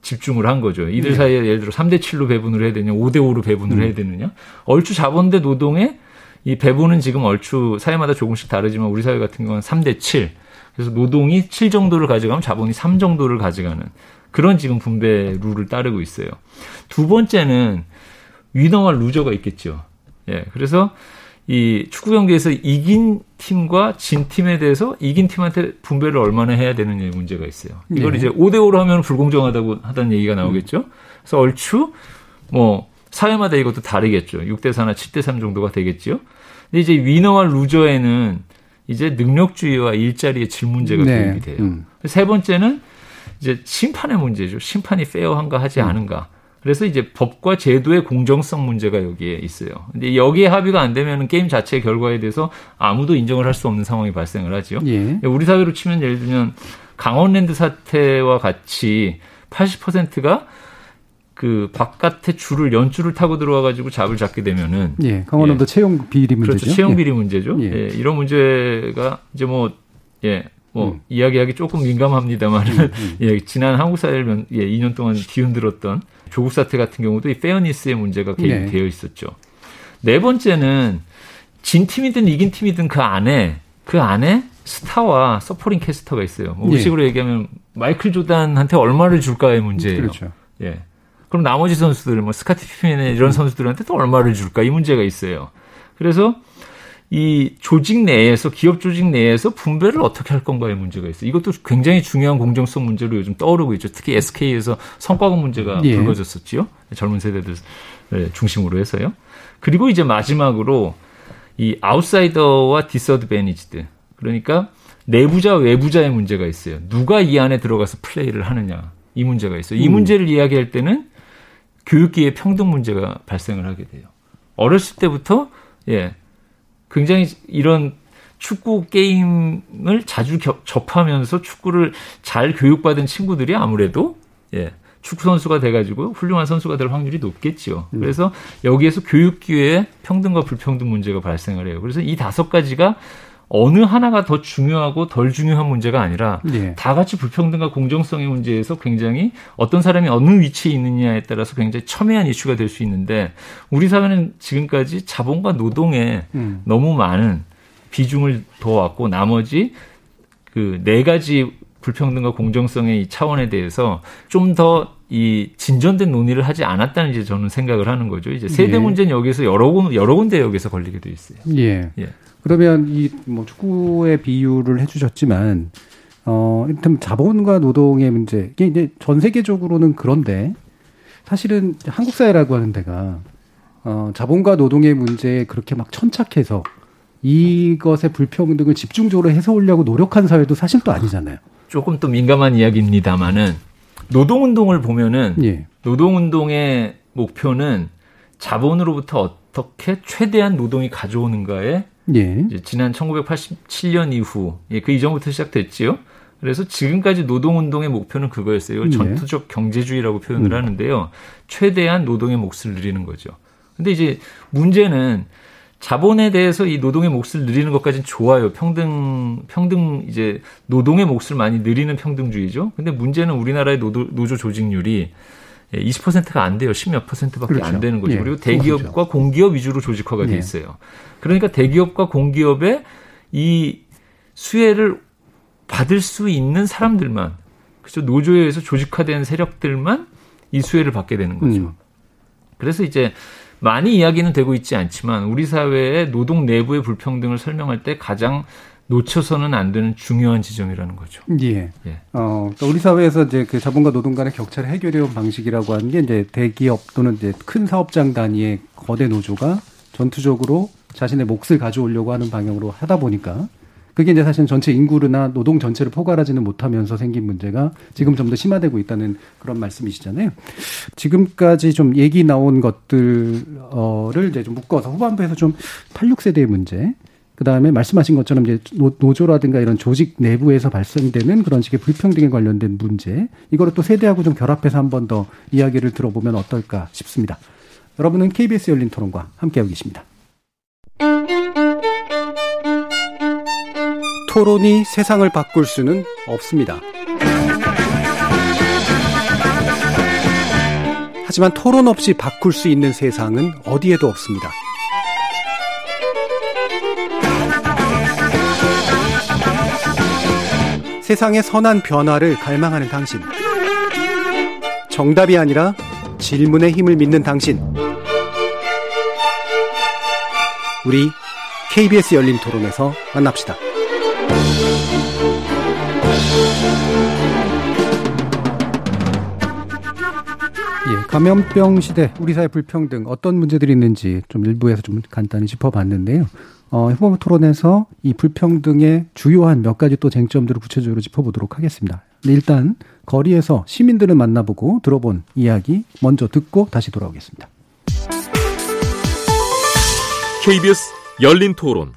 집중을 한 거죠. 이들 네. 사이에 예를 들어 3대 7로 배분을 해야 되냐, 5대 5로 배분을 음. 해야 되느냐. 얼추 자본 대 노동의 이 배분은 지금 얼추 사회마다 조금씩 다르지만 우리 사회 같은 경우는 3대 7. 그래서 노동이 7 정도를 가져가면 자본이 3 정도를 가져가는 그런 지금 분배 룰을 따르고 있어요. 두 번째는 winner와 loser가 있겠죠. 예. 그래서 이 축구 경기에서 이긴 팀과 진 팀에 대해서 이긴 팀한테 분배를 얼마나 해야 되느냐의 문제가 있어요. 이걸 네. 이제 5대 5로 하면 불공정하다고 하다는 얘기가 나오겠죠. 그래서 얼추 뭐 사회마다 이것도 다르겠죠. 6대 4나 7대 3 정도가 되겠죠. 근데 이제 winner와 loser에는 이제 능력주의와 일자리의 질 문제가 네. 도입이 돼요. 음. 세 번째는 이제 심판의 문제죠. 심판이 페어한가 하지 음. 않은가. 그래서 이제 법과 제도의 공정성 문제가 여기에 있어요. 근데 여기에 합의가 안 되면 게임 자체의 결과에 대해서 아무도 인정을 할 수 없는 상황이 발생을 하죠. 예. 우리 사회로 치면 예를 들면 강원랜드 사태와 같이 80%가 그 바깥에 줄을 연줄을 타고 들어와 가지고 잡을 잡게 되면은 예, 강원도 예. 채용 비리 문제죠. 그렇죠. 채용 비리 예. 문제죠. 예. 예. 이런 문제가 이제 뭐 예. 뭐 음. 이야기하기 조금 민감합니다만은 음, 음. (laughs) 예, 지난 한국 사회를 예, 2년 동안 뒤흔들었던 조국 사태 같은 경우도 이 fairness의 문제가 개입되어 네. 있었죠. 네 번째는 진 팀이든 이긴 팀이든 그 안에 그 안에 스타와 supporting cast가 있어요. 뭐 우리 식으로 예. 얘기하면 마이클 조단한테 얼마를 줄까의 문제예요. 그렇죠. 예. 그럼 나머지 선수들, 뭐 스카티 피펜의 이런 선수들한테 또 얼마를 줄까 이 문제가 있어요. 그래서 이 조직 내에서 기업 조직 내에서 분배를 어떻게 할 건가의 문제가 있어요. 이것도 굉장히 중요한 공정성 문제로 요즘 떠오르고 있죠. 특히 SK에서 성과급 문제가 예. 불거졌었지요. 젊은 세대들 중심으로 해서요. 그리고 이제 마지막으로 이 아웃사이더와 disadvantaged 그러니까 내부자 외부자의 문제가 있어요. 누가 이 안에 들어가서 플레이를 하느냐 이 문제가 있어요. 이 음. 문제를 이야기할 때는 교육계의 평등 문제가 발생을 하게 돼요. 어렸을 때부터 예 굉장히 이런 축구 게임을 자주 겨, 접하면서 축구를 잘 교육받은 친구들이 아무래도 예 축구 선수가 돼가지고 훌륭한 선수가 될 확률이 높겠지요. 음. 그래서 여기에서 교육 기회의 평등과 불평등 문제가 발생을 해요. 그래서 이 다섯 가지가 어느 하나가 더 중요하고 덜 중요한 문제가 아니라 네. 다 같이 불평등과 공정성의 문제에서 굉장히 어떤 사람이 어느 위치에 있느냐에 따라서 굉장히 첨예한 이슈가 될 수 있는데 우리 사회는 지금까지 자본과 노동에 음. 너무 많은 비중을 둬왔고 나머지 그 네 가지 불평등과 공정성의 이 차원에 대해서 좀더 이 진전된 논의를 하지 않았다는 이제 저는 생각을 하는 거죠. 이제 세대 예. 문제는 여기서 여러 군 여러 군데 여기서 걸리게 돼 있어요. 예. 예. 그러면 이 뭐 축구의 비유를 해주셨지만 어 일단 자본과 노동의 문제 이게 이제 전 세계적으로는 그런데 사실은 한국 사회라고 하는 데가 어 자본과 노동의 문제에 그렇게 막 천착해서 이것의 불평등을 집중적으로 해소하려고 노력한 사회도 사실 또 아니잖아요. 조금 또 민감한 이야기입니다만은 노동운동을 보면은 예. 노동운동의 목표는 자본으로부터 어떻게 최대한 노동이 가져오는가에 예. 지난 1987년 이후 예, 그 이전부터 시작됐지요. 그래서 지금까지 노동운동의 목표는 그거였어요. 예. 전투적 경제주의라고 표현을 음. 하는데요. 최대한 노동의 몫을 누리는 거죠. 근데 이제 문제는 자본에 대해서 이 노동의 몫을 누리는 것까지는 좋아요. 평등, 평등, 이제 노동의 몫을 많이 누리는 평등주의죠. 근데 문제는 우리나라의 노조, 노조 조직률이 20%가 안 돼요. 10몇 퍼센트밖에 그렇죠. 안 되는 거죠. 예. 그리고 대기업과 그렇죠. 공기업 위주로 조직화가 돼 예. 있어요. 그러니까 대기업과 공기업의 이 수혜를 받을 수 있는 사람들만 그죠 노조에 의해서 조직화된 세력들만 이 수혜를 받게 되는 거죠. 음. 그래서 이제 많이 이야기는 되고 있지 않지만 우리 사회의 노동 내부의 불평등을 설명할 때 가장 놓쳐서는 안 되는 중요한 지점이라는 거죠. 예. 예. 어, 그러니까 우리 사회에서 이제 그 자본과 노동 간의 격차를 해결해온 방식이라고 하는 게 이제 대기업 또는 이제 큰 사업장 단위의 거대 노조가 전투적으로 자신의 몫을 가져오려고 하는 방향으로 하다 보니까 그게 이제 사실 전체 인구나 노동 전체를 포괄하지는 못하면서 생긴 문제가 지금 좀 더 심화되고 있다는 그런 말씀이시잖아요. 지금까지 좀 얘기 나온 것들을 이제 좀 묶어서 후반부에서 좀 86세대의 문제, 그 다음에 말씀하신 것처럼 이제 노조라든가 이런 조직 내부에서 발생되는 그런 식의 불평등에 관련된 문제, 이거를 또 세대하고 좀 결합해서 한 번 더 이야기를 들어보면 어떨까 싶습니다. 여러분은 KBS 열린 토론과 함께하고 계십니다. 토론이 세상을 바꿀 수는 없습니다. 하지만 토론 없이 바꿀 수 있는 세상은 어디에도 없습니다. 세상의 선한 변화를 갈망하는 당신. 정답이 아니라 질문의 힘을 믿는 당신. 우리 KBS 열린 토론에서 만납시다. 예, 감염병 시대, 우리 사회 불평등, 어떤 문제들이 있는지 좀 일부에서 좀 간단히 짚어봤는데요. 어, 후보 토론에서 이 불평등의 주요한 몇 가지 또 쟁점들을 구체적으로 짚어보도록 하겠습니다. 일단 거리에서 시민들을 만나보고 들어본 이야기 먼저 듣고 다시 돌아오겠습니다. KBS 열린 토론.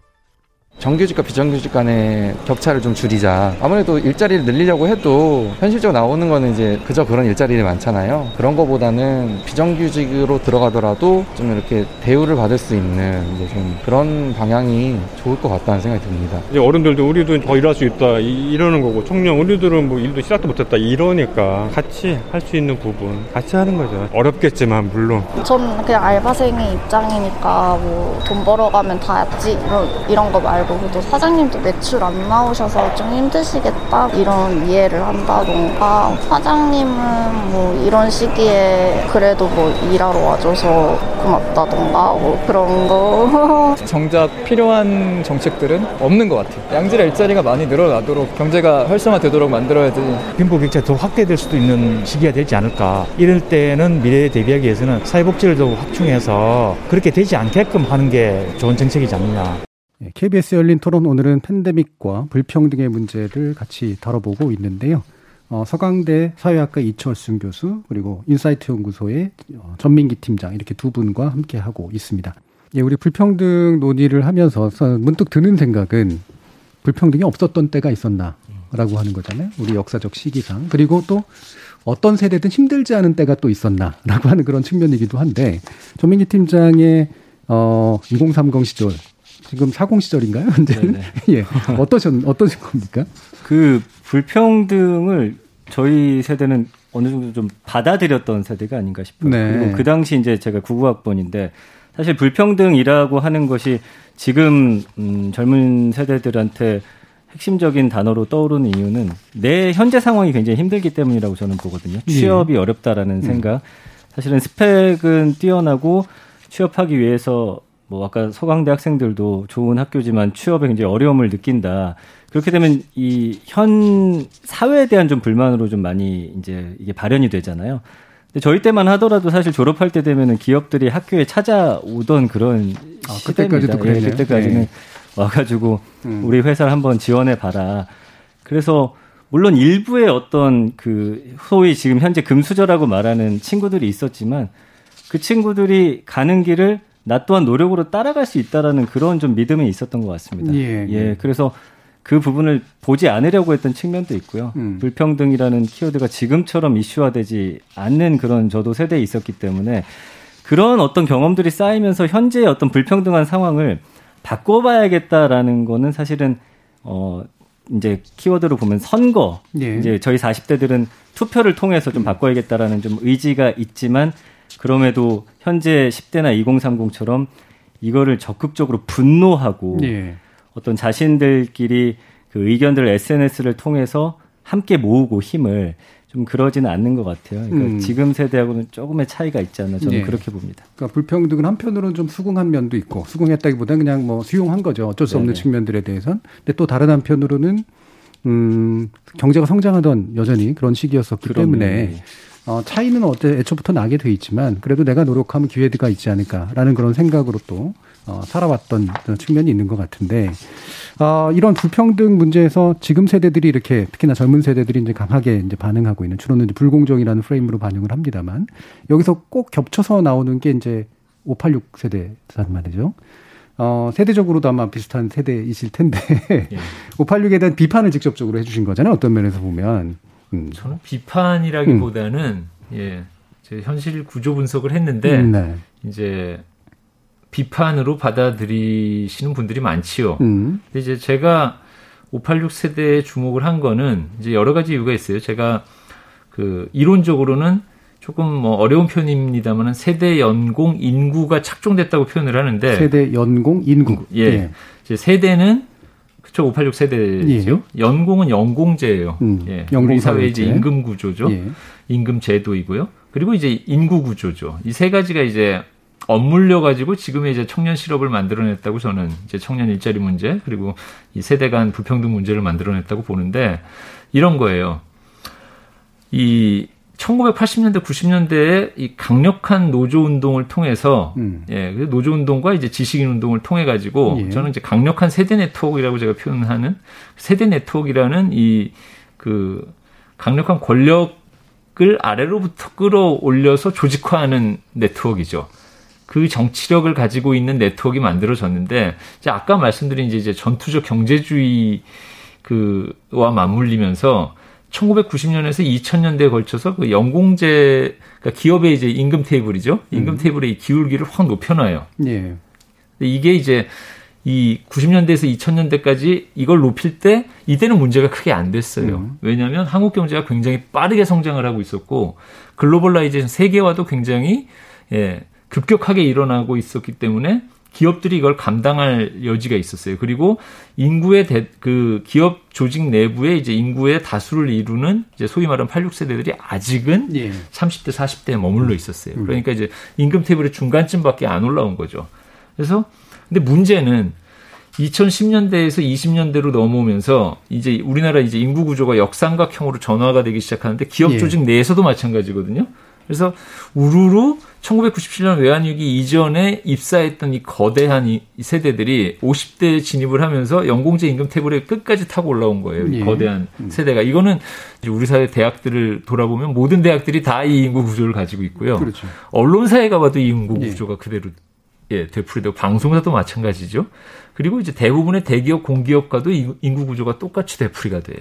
정규직과 비정규직 간의 격차를 좀 줄이자. 아무래도 일자리를 늘리려고 해도 현실적으로 나오는 거는 이제 그저 그런 일자리들이 많잖아요. 그런 거보다는 비정규직으로 들어가더라도 좀 이렇게 대우를 받을 수 있는 이제 좀 그런 방향이 좋을 것 같다는 생각이 듭니다. 이제 어른들도 우리도 더 일할 수 있다 이, 러는 거고 청년 우리들은 뭐 일도 시작도 못했다 이러니까 같이 할 수 있는 부분 같이 하는 거죠. 어렵겠지만 물론. 전 그냥 알바생의 입장이니까 뭐 돈 벌어가면 다였지 이런 이런 거 말고 그래도 사장님도 매출 안 나오셔서 좀 힘드시겠다 이런 이해를 한다던가 사장님은 뭐 이런 시기에 그래도 뭐 일하러 와줘서 고맙다던가 뭐 그런 거. (laughs) 정작 필요한 정책들은 없는 것 같아요. 양질의 일자리가 많이 늘어나도록 경제가 활성화되도록 만들어야지. 빈부 격차 더 확대될 수도 있는 시기가 되지 않을까. 이럴 때는 미래에 대비하기 위해서는 사회복지를 더 확충해서 그렇게 되지 않게끔 하는 게 좋은 정책이지 않느냐 KBS 예, 열린 토론 오늘은 팬데믹과 불평등의 문제를 같이 다뤄보고 있는데요. 어, 서강대 사회학과 이철승 교수 그리고 인사이트 연구소의 어, 전민기 팀장 이렇게 두 분과 함께 하고 있습니다. 예, 우리 불평등 논의를 하면서 문득 드는 생각은 불평등이 없었던 때가 있었나라고 하는 거잖아요. 우리 역사적 시기상 그리고 또 어떤 세대든 힘들지 않은 때가 또 있었나라고 하는 그런 측면이기도 한데 전민기 팀장의 어, 2030 시절 지금 사공 시절인가요? (laughs) 현재는 (laughs) 예 어떠셨 어떠신 겁니까? 그 불평등을 저희 세대는 어느 정도 좀 받아들였던 세대가 아닌가 싶어요. 네. 그리고 그 당시 이제 제가 99학번인데 사실 불평등이라고 하는 것이 지금 음, 젊은 세대들한테 핵심적인 단어로 떠오르는 이유는 내 현재 상황이 굉장히 힘들기 때문이라고 저는 보거든요. 예. 취업이 예. 어렵다라는 음. 생각. 사실은 스펙은 뛰어나고 취업하기 위해서 뭐 아까 서강대 학생들도 좋은 학교지만 취업에 굉장히 어려움을 느낀다. 그렇게 되면 이 현 사회에 대한 좀 불만으로 좀 많이 이제 이게 발현이 되잖아요. 근데 저희 때만 하더라도 사실 졸업할 때 되면은 기업들이 학교에 찾아오던 그런 아, 그때까지도 예, 그때까지는 네. 와가지고 음. 우리 회사를 한번 지원해 봐라. 그래서 물론 일부의 어떤 그 소위 지금 현재 금수저라고 말하는 친구들이 있었지만 그 친구들이 가는 길을 나 또한 노력으로 따라갈 수 있다라는 그런 좀 믿음이 있었던 것 같습니다. 예, 예. 예 그래서 그 부분을 보지 않으려고 했던 측면도 있고요. 음. 불평등이라는 키워드가 지금처럼 이슈화되지 않는 그런 저도 세대에 있었기 때문에 그런 어떤 경험들이 쌓이면서 현재의 어떤 불평등한 상황을 바꿔봐야겠다라는 거는 사실은 어 이제 키워드로 보면 선거 예. 이제 저희 40대들은 투표를 통해서 좀 바꿔야겠다라는 좀 의지가 있지만 그럼에도 현재 10대나 2030처럼 이거를 적극적으로 분노하고 예. 어떤 자신들끼리 그 의견들을 SNS를 통해서 함께 모으고 힘을 좀 그러지는 않는 것 같아요. 그러니까 음. 지금 세대하고는 조금의 차이가 있지 않나 저는 예. 그렇게 봅니다. 그러니까 불평등은 한편으로는 좀 수긍한 면도 있고 수긍했다기보다는 그냥 뭐 수용한 거죠. 어쩔 수 없는 네네. 측면들에 대해선. 근데 또 다른 한편으로는 음 경제가 성장하던 여전히 그런 시기였었기 그럼요. 때문에 어, 차이는 어째 애초부터 나게 돼 있지만 그래도 내가 노력하면 기회가 있지 않을까라는 그런 생각으로 또 어, 살아왔던 측면이 있는 것 같은데 어, 이런 불평등 문제에서 지금 세대들이 이렇게 특히나 젊은 세대들이 이제 강하게 이제 반응하고 있는 주로는 이제 불공정이라는 프레임으로 반영을 합니다만 여기서 꼭 겹쳐서 나오는 게 이제 586 세대란 말이죠. 어, 세대적으로도 아마 비슷한 세대이실 텐데 예. (laughs) 586에 대한 비판을 직접적으로 해주신 거잖아요. 어떤 면에서 보면. 음. 저는 비판이라기보다는 음. 예, 제 현실 구조 분석을 했는데 음, 네. 이제 비판으로 받아들이시는 분들이 많지요. 음. 근데 이제 제가 586 세대에 주목을 한 거는 이제 여러 가지 이유가 있어요. 제가 그 이론적으로는 조금 뭐 어려운 표현입니다만은 세대 연공 인구가 착종됐다고 표현을 하는데 세대 연공 인구 예, 예. 이제 세대는 그쵸 586 세대죠. 예. 연공은 연공제예요. 음, 예, 연공 사회 이제 임금 구조죠. 예. 임금 제도이고요. 그리고 이제 인구 구조죠. 이 세 가지가 이제 엇물려 가지고 지금의 이제 청년 실업을 만들어냈다고 저는 이제 청년 일자리 문제 그리고 이 세대 간 불평등 문제를 만들어냈다고 보는데 이런 거예요. 이 1980년대 90년대에 이 강력한 노조 운동을 통해서 음. 예, 그 노조 운동과 이제 지식인 운동을 통해 가지고 예. 저는 이제 강력한 세대 네트워크라고 제가 표현하는 세대 네트워크라는 이 그 강력한 권력을 아래로부터 끌어올려서 조직화하는 네트워크이죠. 그 정치력을 가지고 있는 네트워크가 만들어졌는데 이제 아까 말씀드린 이제 전투적 경제주의 그와 맞물리면서 1990년에서 2000년대에 걸쳐서 그 연공제 그러니까 기업의 이제 임금 테이블이죠. 임금 음. 테이블의 기울기를 확 높여놔요. 예. 이게 이제 이 90년대에서 2000년대까지 이걸 높일 때 이때는 문제가 크게 안 됐어요. 음. 왜냐하면 한국 경제가 굉장히 빠르게 성장을 하고 있었고 globalization 세계화도 굉장히 예, 급격하게 일어나고 있었기 때문에 기업들이 이걸 감당할 여지가 있었어요. 그리고 인구의 대, 그 기업 조직 내부에 이제 인구의 다수를 이루는 이제 소위 말하는 86세대들이 아직은 예. 30대, 40대에 머물러 있었어요. 음. 그러니까 이제 임금 테이블의 중간쯤밖에 안 올라온 거죠. 그래서 근데 문제는 2010년대에서 20년대로 넘어오면서 이제 우리나라 이제 인구 구조가 역삼각형으로 전화가 되기 시작하는데 기업 예. 조직 내에서도 마찬가지거든요. 그래서 우르르 1997년 외환위기 이전에 입사했던 이 거대한 이 세대들이 50대에 진입을 하면서 연공제 임금 테이블에 끝까지 타고 올라온 거예요. 이 예. 거대한 음. 세대가. 이거는 우리 사회 대학들을 돌아보면 모든 대학들이 다 이 인구 구조를 가지고 있고요. 그렇죠. 언론사에 가봐도 이 인구 예. 구조가 예. 그대로 예, 되풀이되고 방송사도 마찬가지죠. 그리고 이제 대부분의 대기업 공기업과도 인구 구조가 똑같이 되풀이가 돼요.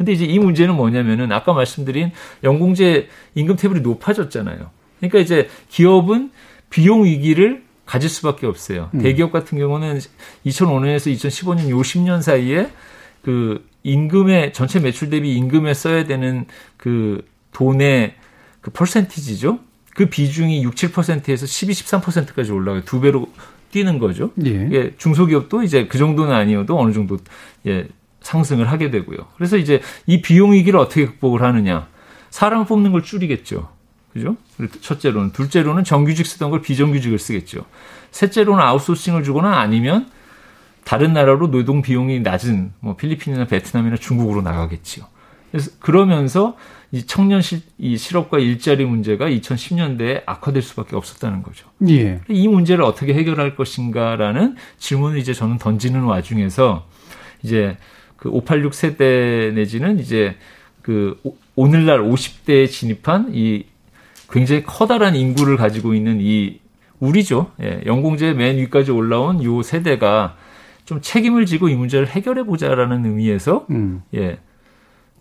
근데 이제 이 문제는 뭐냐면은 아까 말씀드린 연공제 임금 테이블이 높아졌잖아요. 그러니까 이제 기업은 비용 위기를 가질 수밖에 없어요. 음. 대기업 같은 경우는 2005년에서 2015년 요 10년 사이에 그 임금의 전체 매출 대비 임금에 써야 되는 그 돈의 그 퍼센티지죠. 그 비중이 6, 7%에서 12, 13%까지 올라가요. 두 배로 뛰는 거죠. 예. 예. 중소기업도 이제 그 정도는 아니어도 어느 정도 예, 상승을 하게 되고요. 그래서 이제 이 비용 위기를 어떻게 극복을 하느냐. 사람 뽑는 걸 줄이겠죠. 그죠? 첫째로는. 둘째로는 정규직 쓰던 걸 비정규직을 쓰겠죠. 셋째로는 아웃소싱을 주거나 아니면 다른 나라로 노동 비용이 낮은 뭐 필리핀이나 베트남이나 중국으로 나가겠지요. 그래서 그러면서 이 청년 실, 이 실업과 일자리 문제가 2010년대에 악화될 수밖에 없었다는 거죠. 예. 이 문제를 어떻게 해결할 것인가라는 질문을 이제 저는 던지는 와중에서 이제 그 586 세대 내지는 이제 그 오늘날 50대에 진입한 이 굉장히 커다란 인구를 가지고 있는 이 우리죠. 예, 연공제 맨 위까지 올라온 요 세대가 좀 책임을 지고 이 문제를 해결해 보자라는 의미에서 음. 예,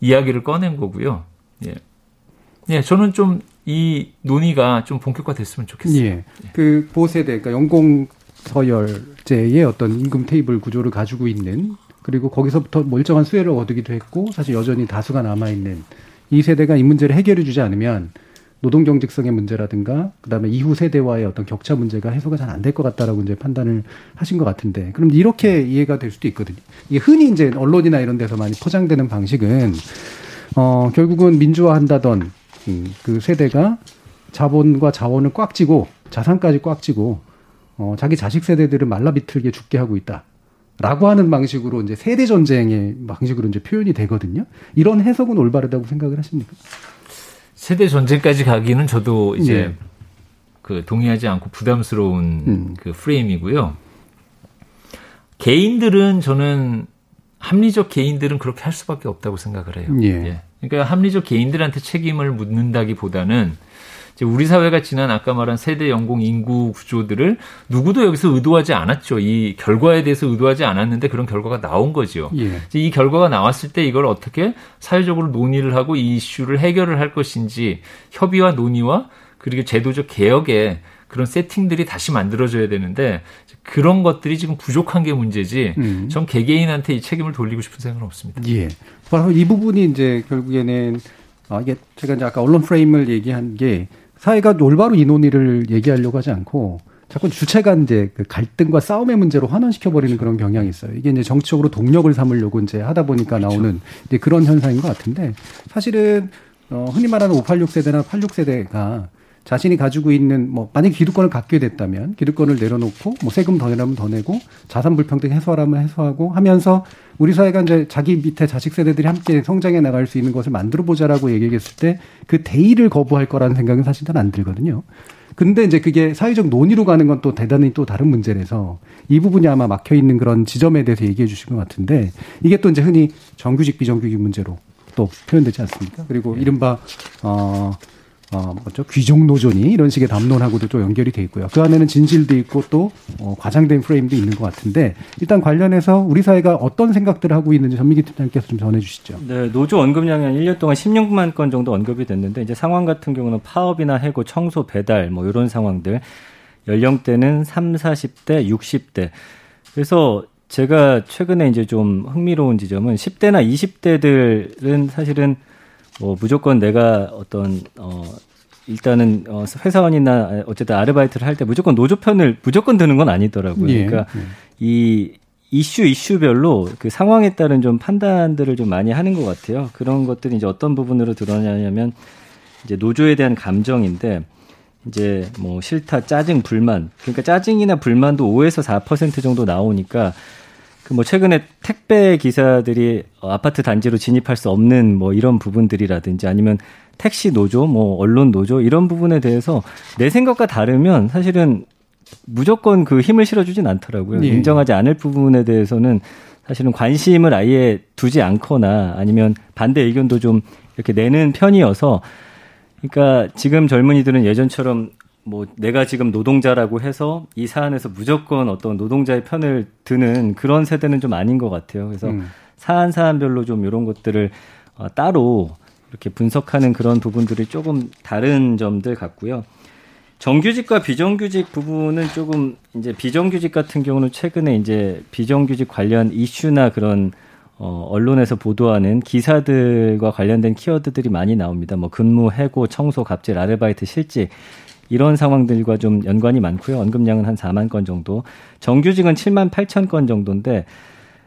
이야기를 꺼낸 거고요. 예. 예, 저는 좀 이 논의가 좀 본격화됐으면 좋겠어요. 예. 그 보세대, 그러니까 연공 서열제의 어떤 임금 테이블 구조를 가지고 있는 그리고 거기서부터 멀쩡한 수혜를 얻기도 했고 사실 여전히 다수가 남아 있는 이 세대가 이 문제를 해결해 주지 않으면 노동 경직성의 문제라든가 그다음에 이후 세대와의 어떤 격차 문제가 해소가 잘 안 될 것 같다라고 이제 판단을 하신 것 같은데 그럼 이렇게 이해가 될 수도 있거든요. 이게 흔히 이제 언론이나 이런 데서 많이 포장되는 방식은 어 결국은 민주화한다던 음, 그 세대가 자본과 자원을 꽉 쥐고 자산까지 꽉 쥐고 어 자기 자식 세대들을 말라비틀게 죽게 하고 있다. 라고 하는 방식으로 이제 세대 전쟁의 방식으로 이제 표현이 되거든요. 이런 해석은 올바르다고 생각을 하십니까? 세대 전쟁까지 가기는 저도 이제 네. 그 동의하지 않고 부담스러운 음. 그 프레임이고요. 개인들은 저는 합리적 개인들은 그렇게 할 수밖에 없다고 생각을 해요. 예. 그러니까 합리적 개인들한테 책임을 묻는다기보다는 우리 사회가 지난 아까 말한 세대 연공 인구 구조들을 누구도 여기서 의도하지 않았죠. 이 결과에 대해서 의도하지 않았는데 그런 결과가 나온 거죠. 예. 이 결과가 나왔을 때 이걸 어떻게 사회적으로 논의를 하고 이 이슈를 해결을 할 것인지 협의와 논의와 그리고 제도적 개혁에 그런 세팅들이 다시 만들어져야 되는데 그런 것들이 지금 부족한 게 문제지. 음. 전 개개인한테 이 책임을 돌리고 싶은 생각은 없습니다. 예. 바로 이 부분이 이제 결국에는 아, 이게 제가 이제 아까 언론 프레임을 얘기한 게 사회가 올바로 이 논의를 얘기하려고 하지 않고 자꾸 주체가 이제 그 갈등과 싸움의 문제로 환원시켜 버리는 그런 경향이 있어요. 이게 이제 정치적으로 동력을 삼으려고 이제 하다 보니까 나오는 이제 그런 현상인 것 같은데 사실은 어 흔히 말하는 586 세대나 86 세대가 자신이 가지고 있는 뭐 만약 에 기득권을 갖게 됐다면 기득권을 내려놓고 뭐 세금 더 내라면 더 내고 자산 불평등 해소하라면 해소하고 하면서 우리 사회가 이제 자기 밑에 자식 세대들이 함께 성장해 나갈 수 있는 것을 만들어 보자라고 얘기했을 때 그 대의를 거부할 거라는 생각은 사실 잘 안 들거든요. 근데 이제 그게 사회적 논의로 가는 건 또 대단히 또 다른 문제라서 이 부분이 아마 막혀 있는 그런 지점에 대해서 얘기해 주신 것 같은데 이게 또 이제 흔히 정규직 비정규직 문제로 또 표현되지 않습니까? 그리고 이른바 어 어, 뭐죠? 귀족 노조니 이런 식의 담론하고도 또 연결이 돼 있고요. 그 안에는 진실도 있고 또 어, 과장된 프레임도 있는 것 같은데 일단 관련해서 우리 사회가 어떤 생각들을 하고 있는지 전민기 팀장님께서 좀 전해주시죠. 네, 노조 언급량이 한 1년 동안 16만 건 정도 언급이 됐는데 이제 상황 같은 경우는 파업이나 해고, 청소, 배달 뭐 이런 상황들 연령대는 3, 40대, 60대. 그래서 제가 최근에 이제 좀 흥미로운 지점은 10대나 20대들은 사실은 뭐 무조건 내가 어떤 어 일단은 어 회사원이나 어쨌든 아르바이트를 할 때 무조건 노조 편을 무조건 드는 건 아니더라고요. 예. 그러니까 이 이슈 이슈별로 그 상황에 따른 좀 판단들을 좀 많이 하는 것 같아요. 그런 것들이 이제 어떤 부분으로 드러나냐면 이제 노조에 대한 감정인데 이제 뭐 싫다, 짜증, 불만. 그러니까 짜증이나 불만도 5에서 4% 정도 나오니까 그 뭐 최근에 택배 기사들이 어, 아파트 단지로 진입할 수 없는 뭐 이런 부분들이라든지 아니면 택시 노조, 뭐 언론 노조 이런 부분에 대해서 내 생각과 다르면 사실은 무조건 그 힘을 실어주진 않더라고요. 예. 인정하지 않을 부분에 대해서는 사실은 관심을 아예 두지 않거나 아니면 반대 의견도 좀 이렇게 내는 편이어서 그러니까 지금 젊은이들은 예전처럼 뭐 내가 지금 노동자라고 해서 이 사안에서 무조건 어떤 노동자의 편을 드는 그런 세대는 좀 아닌 것 같아요. 그래서 음. 사안 사안별로 좀 이런 것들을 어, 따로 이렇게 분석하는 그런 부분들이 조금 다른 점들 같고요. 정규직과 비정규직 부분은 조금 이제 비정규직 같은 경우는 최근에 이제 비정규직 관련 이슈나 그런 어, 언론에서 보도하는 기사들과 관련된 키워드들이 많이 나옵니다. 뭐 근무, 해고, 청소, 갑질, 아르바이트, 실직 이런 상황들과 좀 연관이 많고요. 언급량은 한 4만 건 정도. 정규직은 7만 8천 건 정도인데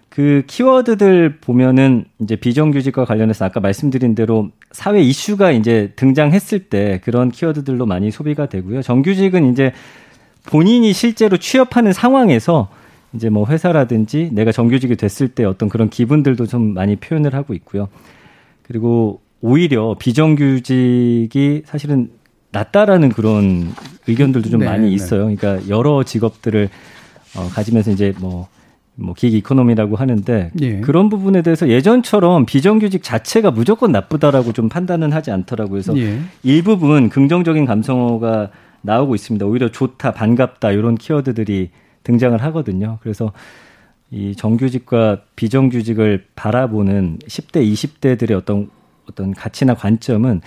그 키워드들 보면은 이제 비정규직과 관련해서 아까 말씀드린 대로 사회 이슈가 이제 등장했을 때 그런 키워드들로 많이 소비가 되고요. 정규직은 이제 본인이 실제로 취업하는 상황에서 이제 뭐 회사라든지 내가 정규직이 됐을 때 어떤 그런 기분들도 좀 많이 표현을 하고 있고요. 그리고 오히려 비정규직이 사실은 낫다라는 그런 의견들도 좀 네, 많이 네. 있어요. 그러니까 여러 직업들을 어, 가지면서 이제 뭐, 뭐, 기획 이코노미라고 하는데 예. 그런 부분에 대해서 예전처럼 비정규직 자체가 무조건 나쁘다라고 좀 판단은 하지 않더라고요. 그래서 예. 일부분 긍정적인 감성어가 나오고 있습니다. 오히려 좋다, 반갑다 이런 키워드들이 등장을 하거든요. 그래서 이 정규직과 비정규직을 바라보는 10대, 20대들의 어떤 어떤 가치나 관점은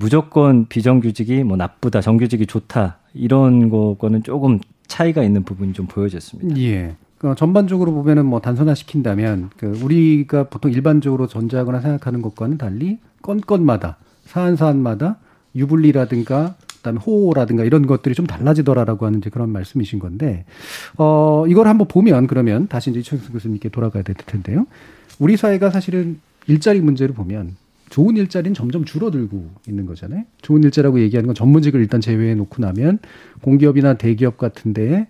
무조건 비정규직이 뭐 나쁘다, 정규직이 좋다 이런 거과는 조금 차이가 있는 부분이 좀 보여졌습니다. 예. 그 전반적으로 보면은 뭐 단순화시킨다면 그 우리가 보통 일반적으로 전제하거나 생각하는 것과는 달리 건건마다 사안 사안마다 유불리라든가 그다음에 호호라든가 이런 것들이 좀 달라지더라라고 하는 그런 말씀이신 건데 어 이걸 한번 보면 그러면 다시 이제 이철수 교수님께 돌아가야 될 텐데요. 우리 사회가 사실은 일자리 문제를 보면 좋은 일자리는 점점 줄어들고 있는 거잖아요. 좋은 일자리라고 얘기하는 건 전문직을 일단 제외해 놓고 나면 공기업이나 대기업 같은 데에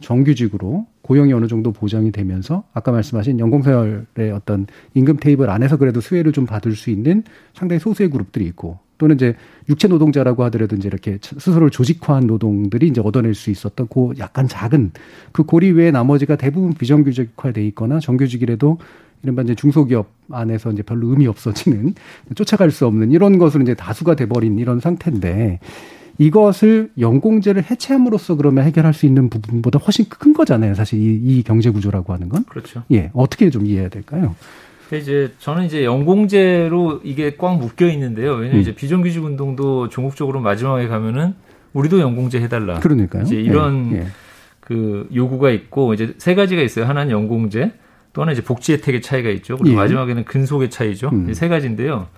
정규직으로 고용이 어느 정도 보장이 되면서 아까 말씀하신 연공서열의 어떤 임금 테이블 안에서 그래도 수혜를 좀 받을 수 있는 상당히 소수의 그룹들이 있고 또는 이제 육체 노동자라고 하더라도 이제 이렇게 스스로를 조직화한 노동들이 이제 얻어낼 수 있었던 그 약간 작은 그 고리 외에 나머지가 대부분 비정규직화돼 있거나 정규직이라도 이른바 이제 중소기업 안에서 이제 별로 의미 없어지는 쫓아갈 수 없는 이런 것으로 이제 다수가 돼버린 이런 상태인데 이것을 연공제를 해체함으로써 그러면 해결할 수 있는 부분보다 훨씬 큰 거잖아요. 사실 이, 이 경제 구조라고 하는 건. 그렇죠. 예. 어떻게 좀 이해해야 될까요? 이제 저는 이제 연공제로 이게 꽉 묶여 있는데요. 왜냐면 음. 이제 비정규직 운동도 종국적으로 마지막에 가면은 우리도 연공제 해달라. 그러니까요. 이제 이런 예, 예. 그 요구가 있고 이제 세 가지가 있어요. 하나는 연공제, 또 하나 이제 복지 혜택의 차이가 있죠. 그리고 예. 마지막에는 근속의 차이죠. 음. 이세 가지인데요.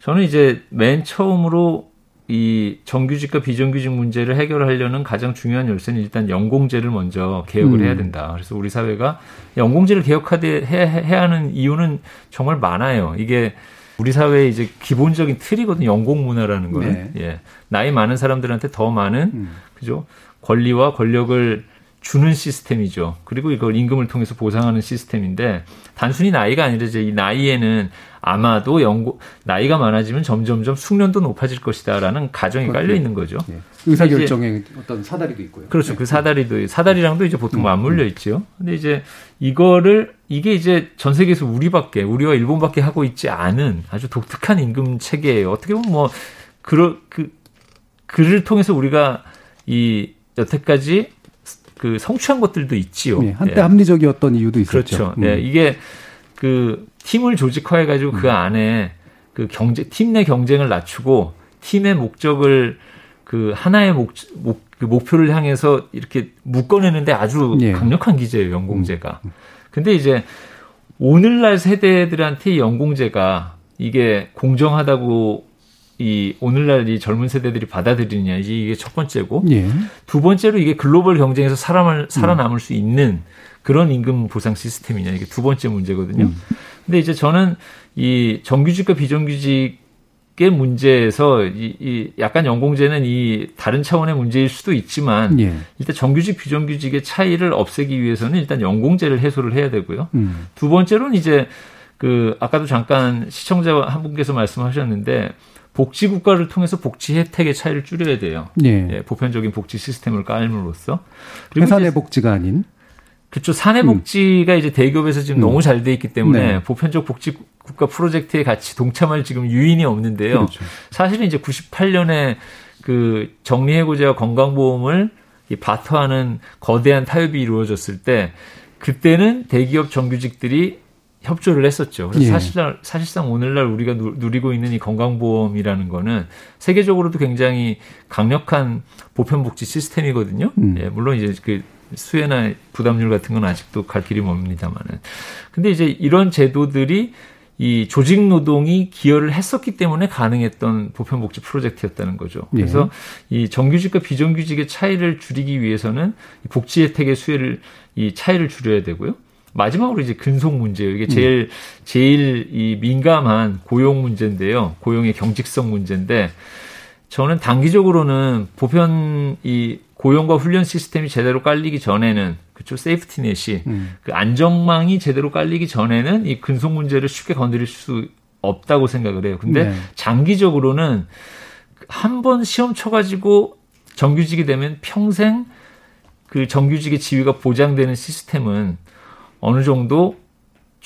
저는 이제 맨 처음으로 이 정규직과 비정규직 문제를 해결하려는 가장 중요한 열쇠는 일단 연공제를 먼저 개혁을 음. 해야 된다. 그래서 우리 사회가 연공제를 개혁하되 해야, 하는 이유는 정말 많아요. 이게 우리 사회의 이제 기본적인 틀이거든요. 연공 문화라는 거는. 네. 예. 나이 많은 사람들한테 더 많은 음. 그죠? 권리와 권력을 주는 시스템이죠. 그리고 이걸 임금을 통해서 보상하는 시스템인데 단순히 나이가 아니라 이제 이 나이에는 아마도 연고 나이가 많아지면 점점점 숙련도 높아질 것이다라는 가정이 깔려 있는 거죠. 예. 의사 결정에 어떤 사다리도 있고요. 그렇죠. 네. 그 사다리도 사다리랑도 이제 보통 음, 맞물려 있지요. 근데 이제 이거를 이게 이제 전 세계에서 우리밖에 우리와 일본밖에 하고 있지 않은 아주 독특한 임금 체계예요. 어떻게 보면 뭐 그러 그 그를 통해서 우리가 이 여태까지 그 성취한 것들도 있지요. 예, 한때 예. 합리적이었던 이유도 있었죠. 그렇죠. 음. 예, 이게 그 팀을 조직화해 가지고 그 안에 그 경제 팀 내 경쟁을 낮추고 팀의 목적을 그 하나의 목, 목, 그 목표를 향해서 이렇게 묶어내는데 아주 예. 강력한 기제예요, 연공제가. 근데 이제 오늘날 세대들한테 이 연공제가 이게 공정하다고 이 오늘날 이 젊은 세대들이 받아들이느냐 이게 첫 번째고 예. 두 번째로 이게 글로벌 경쟁에서 살아남을, 살아남을 수 있는 그런 임금 보상 시스템이냐 이게 두 번째 문제거든요. 근데 이제 저는 이 정규직과 비정규직의 문제에서 이, 이 약간 연공제는 이 다른 차원의 문제일 수도 있지만 예. 일단 정규직 비정규직의 차이를 없애기 위해서는 일단 연공제를 해소를 해야 되고요. 음. 두 번째로는 이제 그 아까도 잠깐 시청자 한 분께서 말씀하셨는데 복지 국가를 통해서 복지 혜택의 차이를 줄여야 돼요. 예. 보편적인 복지 시스템을 깔므로써 그리고 회사내 이제 복지가 아닌 그렇죠. 사내 복지가 이제 대기업에서 지금 음. 너무 잘 돼 있기 때문에 네. 보편적 복지 국가 프로젝트에 같이 동참할 지금 유인이 없는데요. 그렇죠. 사실은 이제 98년에 그 정리해고제와 건강보험을 이 바터하는 거대한 타협이 이루어졌을 때 그때는 대기업 정규직들이 협조를 했었죠. 그래서 예. 사실, 사실상 오늘날 우리가 누, 누리고 있는 이 건강보험이라는 거는 세계적으로도 굉장히 강력한 보편복지 시스템이거든요. 음. 예, 물론 이제 그 수혜나 부담률 같은 건 아직도 갈 길이 멉니다만은. 근데 이제 이런 제도들이 이 조직 노동이 기여를 했었기 때문에 가능했던 보편복지 프로젝트였다는 거죠. 그래서 이 정규직과 비정규직의 차이를 줄이기 위해서는 이 복지 혜택의 수혜를 이 차이를 줄여야 되고요. 마지막으로 이제 근속 문제예요. 이게 제일 제일 이 민감한 고용 문제인데요. 고용의 경직성 문제인데 저는 단기적으로는 보편 이 고용과 훈련 시스템이 제대로 깔리기 전에는 그쵸 세이프티넷이 음. 그 안정망이 제대로 깔리기 전에는 이 근속 문제를 쉽게 건드릴 수 없다고 생각을 해요. 근데 네. 장기적으로는 한 번 시험 쳐가지고 정규직이 되면 평생 그 정규직의 지위가 보장되는 시스템은 어느 정도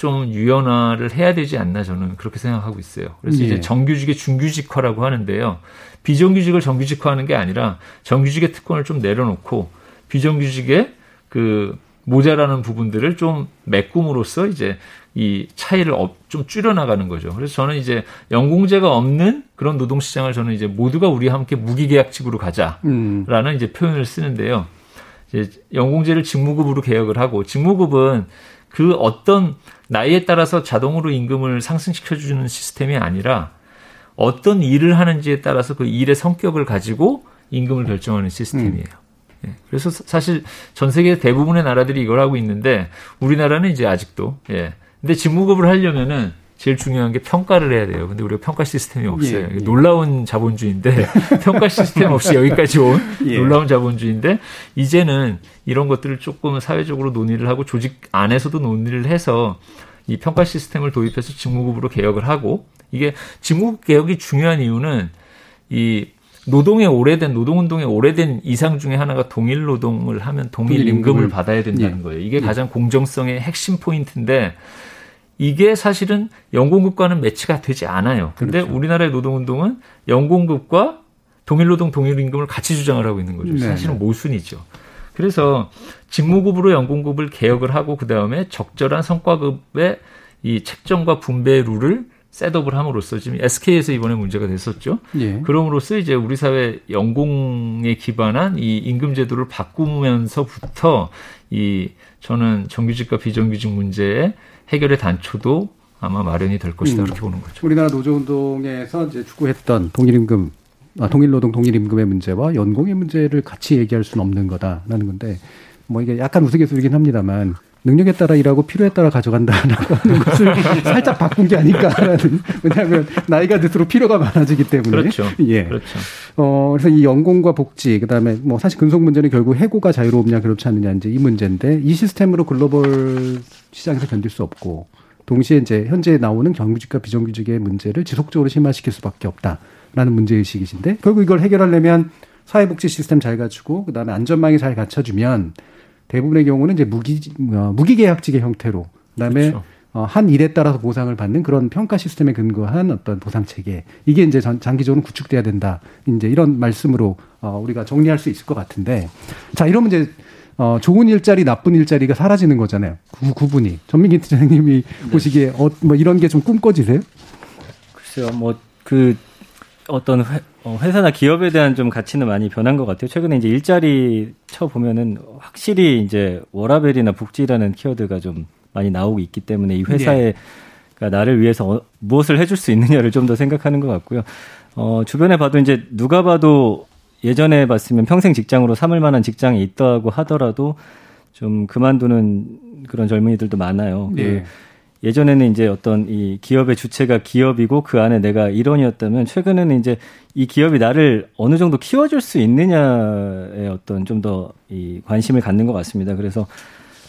좀 유연화를 해야 되지 않나 저는 그렇게 생각하고 있어요. 그래서 예. 이제 정규직의 중규직화라고 하는데요. 비정규직을 정규직화하는 게 아니라 정규직의 특권을 좀 내려놓고 비정규직의 그 모자라는 부분들을 좀 메꿈으로써 이제 이 차이를 업- 좀 줄여나가는 거죠. 그래서 저는 이제 연공제가 없는 그런 노동시장을 저는 이제 모두가 우리와 함께 무기계약직으로 가자라는 음. 이제 표현을 쓰는데요. 이제 연공제를 직무급으로 개혁을 하고 직무급은 그 어떤 나이에 따라서 자동으로 임금을 상승시켜 주는 시스템이 아니라 어떤 일을 하는지에 따라서 그 일의 성격을 가지고 임금을 결정하는 시스템이에요. 예, 그래서 사- 사실 전 세계 대부분의 나라들이 이걸 하고 있는데 우리나라는 이제 아직도 예. 근데 직무급을 하려면은 제일 중요한 게 평가를 해야 돼요. 근데 우리가 평가 시스템이 없어요. 예, 예. 놀라운 자본주의인데 (laughs) 평가 시스템 없이 여기까지 온 (laughs) 예. 놀라운 자본주의인데 이제는 이런 것들을 조금 사회적으로 논의를 하고 조직 안에서도 논의를 해서 이 평가 시스템을 도입해서 직무급으로 개혁을 하고 이게 직무급 개혁이 중요한 이유는 이 노동의 오래된 노동운동의 오래된 이상 중에 하나가 동일 노동을 하면 동일, 동일 임금을 임금을 받아야 된다는 예. 거예요. 이게 예. 가장 공정성의 핵심 포인트인데 이게 사실은 연공급과는 매치가 되지 않아요. 근데 그렇죠. 우리나라의 노동운동은 연공급과 동일 노동 동일 임금을 같이 주장을 하고 있는 거죠. 네, 사실은 네. 모순이죠. 그래서 직무급으로 연공급을 개혁을 하고 그 다음에 적절한 성과급의 이 책정과 분배 룰을 셋업을 함으로써 지금 SK에서 이번에 문제가 됐었죠. 예. 그럼으로써 이제 우리 사회 연공에 기반한 이 임금 제도를 바꾸면서부터 이 저는 정규직과 비정규직 문제의 해결의 단초도 아마 마련이 될 것이다 음. 그렇게 보는 거죠. 우리나라 노조 운동에서 이제 추구했던 동일임금, 아, 동일노동 동일임금의 문제와 연공의 문제를 같이 얘기할 수는 없는 거다라는 건데, 뭐 이게 약간 우스갯소리긴 합니다만, 능력에 따라 일하고 필요에 따라 가져간다라고 하는 (laughs) 것을 살짝 바꾼 게 아닐까라는, (laughs) 왜냐하면 나이가 들수록 필요가 많아지기 때문에. 그렇죠. 예. 그렇죠. 어, 그래서 이 연공과 복지, 그 다음에 뭐 사실 근속 문제는 결국 해고가 자유롭냐 그렇지 않느냐 이제 이 문제인데 이 시스템으로 글로벌 시장에서 견딜 수 없고 동시에 이제 현재 나오는 정규직과 비정규직의 문제를 지속적으로 심화시킬 수밖에 없다라는 문제 의식이신데 결국 이걸 해결하려면 사회복지 시스템 잘 갖추고 그 다음에 안전망이 잘 갖춰주면 대부분의 경우는 이제 무기, 어, 무기계약직의 형태로 그다음에 그렇죠. 어, 한 일에 따라서 보상을 받는 그런 평가 시스템에 근거한 어떤 보상 체계. 이게 이제 전, 장기적으로 구축돼야 된다. 이제 이런 말씀으로 어, 우리가 정리할 수 있을 것 같은데. 자 이러면 이제 어, 좋은 일자리 나쁜 일자리가 사라지는 거잖아요. 구, 구분이. 전민기 팀장님이 보시기에 어, 뭐 이런 게 좀 꿈꿔지세요? 글쎄요, 뭐 그 어떤 회, 어, 회사나 기업에 대한 좀 가치는 많이 변한 것 같아요. 최근에 이제 일자리 쳐 보면은 확실히 이제 워라벨이나 복지라는 키워드가 좀 많이 나오고 있기 때문에 이 회사에 가 나를 위해서 어, 무엇을 해줄 수 있느냐를 좀 더 생각하는 것 같고요. 어, 주변에 봐도 이제 누가 봐도 예전에 봤으면 평생 직장으로 삼을 만한 직장이 있다고 하더라도 좀 그만두는 그런 젊은이들도 많아요. 그 예. 예전에는 이제 어떤 이 기업의 주체가 기업이고 그 안에 내가 일원이었다면 최근에는 이제 이 기업이 나를 어느 정도 키워줄 수 있느냐에 어떤 좀 더 이 관심을 갖는 것 같습니다. 그래서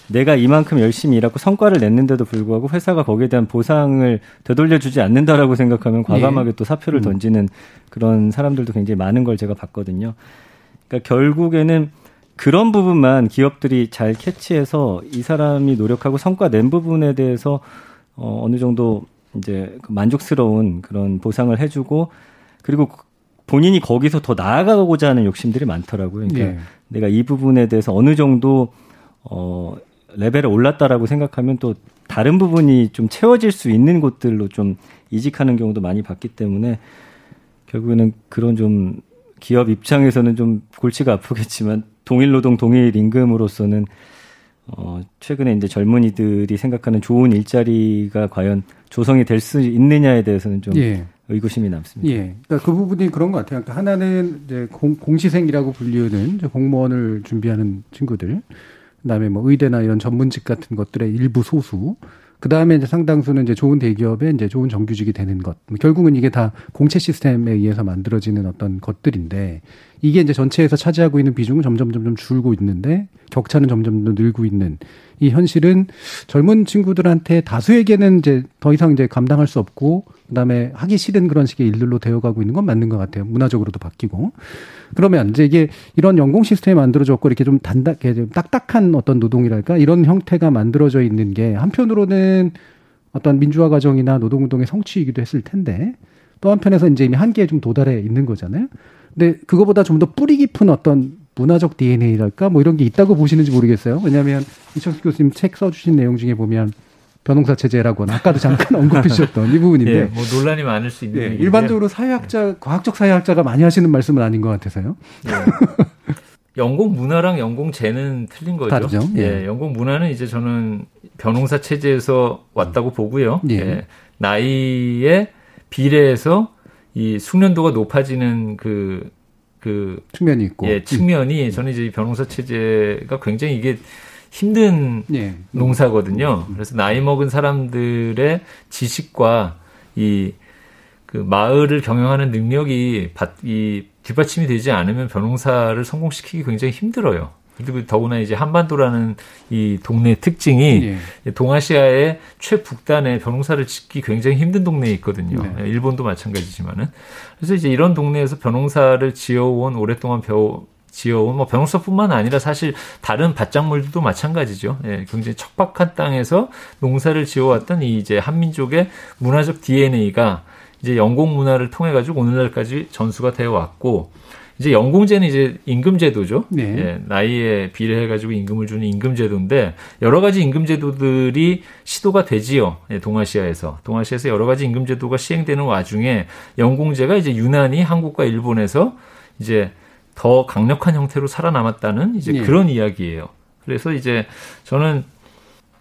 내가 이만큼 열심히 일하고 성과를 냈는데도 불구하고 회사가 거기에 대한 보상을 되돌려주지 않는다라고 생각하면 과감하게 예. 또 사표를 음. 던지는 그런 사람들도 굉장히 많은 걸 제가 봤거든요. 그러니까 결국에는 그런 부분만 기업들이 잘 캐치해서 이 사람이 노력하고 성과 낸 부분에 대해서 어, 어느 정도 이제 그 만족스러운 그런 보상을 해주고 그리고 본인이 거기서 더 나아가고자 하는 욕심들이 많더라고요. 그러니까 예. 내가 이 부분에 대해서 어느 정도 어 레벨에 올랐다라고 생각하면 또 다른 부분이 좀 채워질 수 있는 곳들로 좀 이직하는 경우도 많이 봤기 때문에 결국에는 그런 좀 기업 입장에서는 좀 골치가 아프겠지만 동일 노동 동일 임금으로서는 어 최근에 이제 젊은이들이 생각하는 좋은 일자리가 과연 조성이 될 수 있느냐에 대해서는 좀 예. 의구심이 남습니다. 예. 그러니까 그 부분이 그런 것 같아요. 그러니까 하나는 이제 공, 공시생이라고 불리는 이제 공무원을 준비하는 친구들, 그다음에 뭐 의대나 이런 전문직 같은 것들의 일부 소수, 그 다음에 이제 상당수는 이제 좋은 대기업에 이제 좋은 정규직이 되는 것. 결국은 이게 다 공채 시스템에 의해서 만들어지는 어떤 것들인데 이게 이제 전체에서 차지하고 있는 비중은 점점 점점 줄고 있는데 격차는 점점 더 늘고 있는 이 현실은 젊은 친구들한테 다수에게는 이제 더 이상 이제 감당할 수 없고 그다음에 하기 싫은 그런 식의 일들로 되어가고 있는 건 맞는 것 같아요. 문화적으로도 바뀌고. 그러면 이제 이게 이런 연공 시스템이 만들어졌고 이렇게 좀 단단, 좀 딱딱한 어떤 노동이랄까 이런 형태가 만들어져 있는 게 한편으로는 어떤 민주화 과정이나 노동운동의 성취이기도 했을 텐데 또 한편에서 이제 이미 한계에 좀 도달해 있는 거잖아요. 근데 그거보다 좀 더 뿌리 깊은 어떤 문화적 DNA랄까 뭐 이런 게 있다고 보시는지 모르겠어요. 왜냐하면 이철수 교수님 책 써주신 내용 중에 보면 변호사 체제라거나 아까도 잠깐 (laughs) 언급해 주셨던 이 부분인데 예, 뭐 논란이 많을 수 있는 예, 얘기인데 일반적으로 사회학자, 과학적 사회학자가 많이 하시는 말씀은 아닌 것 같아서요. 연공 문화랑 연공제는 틀린 거죠. 다르죠. 예. 예, 연공 문화는 이제 저는 변호사 체제에서 왔다고 보고요. 예. 예. 나이에 비례해서 이 숙련도가 높아지는 그, 그, 측면이 있고. 예, 측면이 저는 이제 이 변호사 체제가 굉장히 이게 힘든 예. 농사거든요. 그래서 나이 먹은 사람들의 지식과 이 그 마을을 경영하는 능력이 받, 이 뒷받침이 되지 않으면 변호사를 성공시키기 굉장히 힘들어요. 그리고 더구나 이제 한반도라는 이 동네 특징이 예. 동아시아의 최북단에 벼농사를 짓기 굉장히 힘든 동네에 있거든요. 네. 예, 일본도 마찬가지지만은. 그래서 이제 이런 동네에서 벼농사를 지어온 오랫동안 벼 지어온 뭐 벼농사뿐만 아니라 사실 다른 밭작물들도 마찬가지죠. 예, 굉장히 척박한 땅에서 농사를 지어왔던 이 이제 한민족의 문화적 DNA가 이제 영공 문화를 통해 가지고 오늘날까지 전수가 되어 왔고 이제 연공제는 이제 임금제도죠. 네. 예, 나이에 비례해 가지고 임금을 주는 임금제도인데 여러 가지 임금제도들이 시도가 되지요. 예, 동아시아에서 동아시아에서 여러 가지 임금제도가 시행되는 와중에 연공제가 이제 유난히 한국과 일본에서 이제 더 강력한 형태로 살아남았다는 이제 예. 그런 이야기예요. 그래서 이제 저는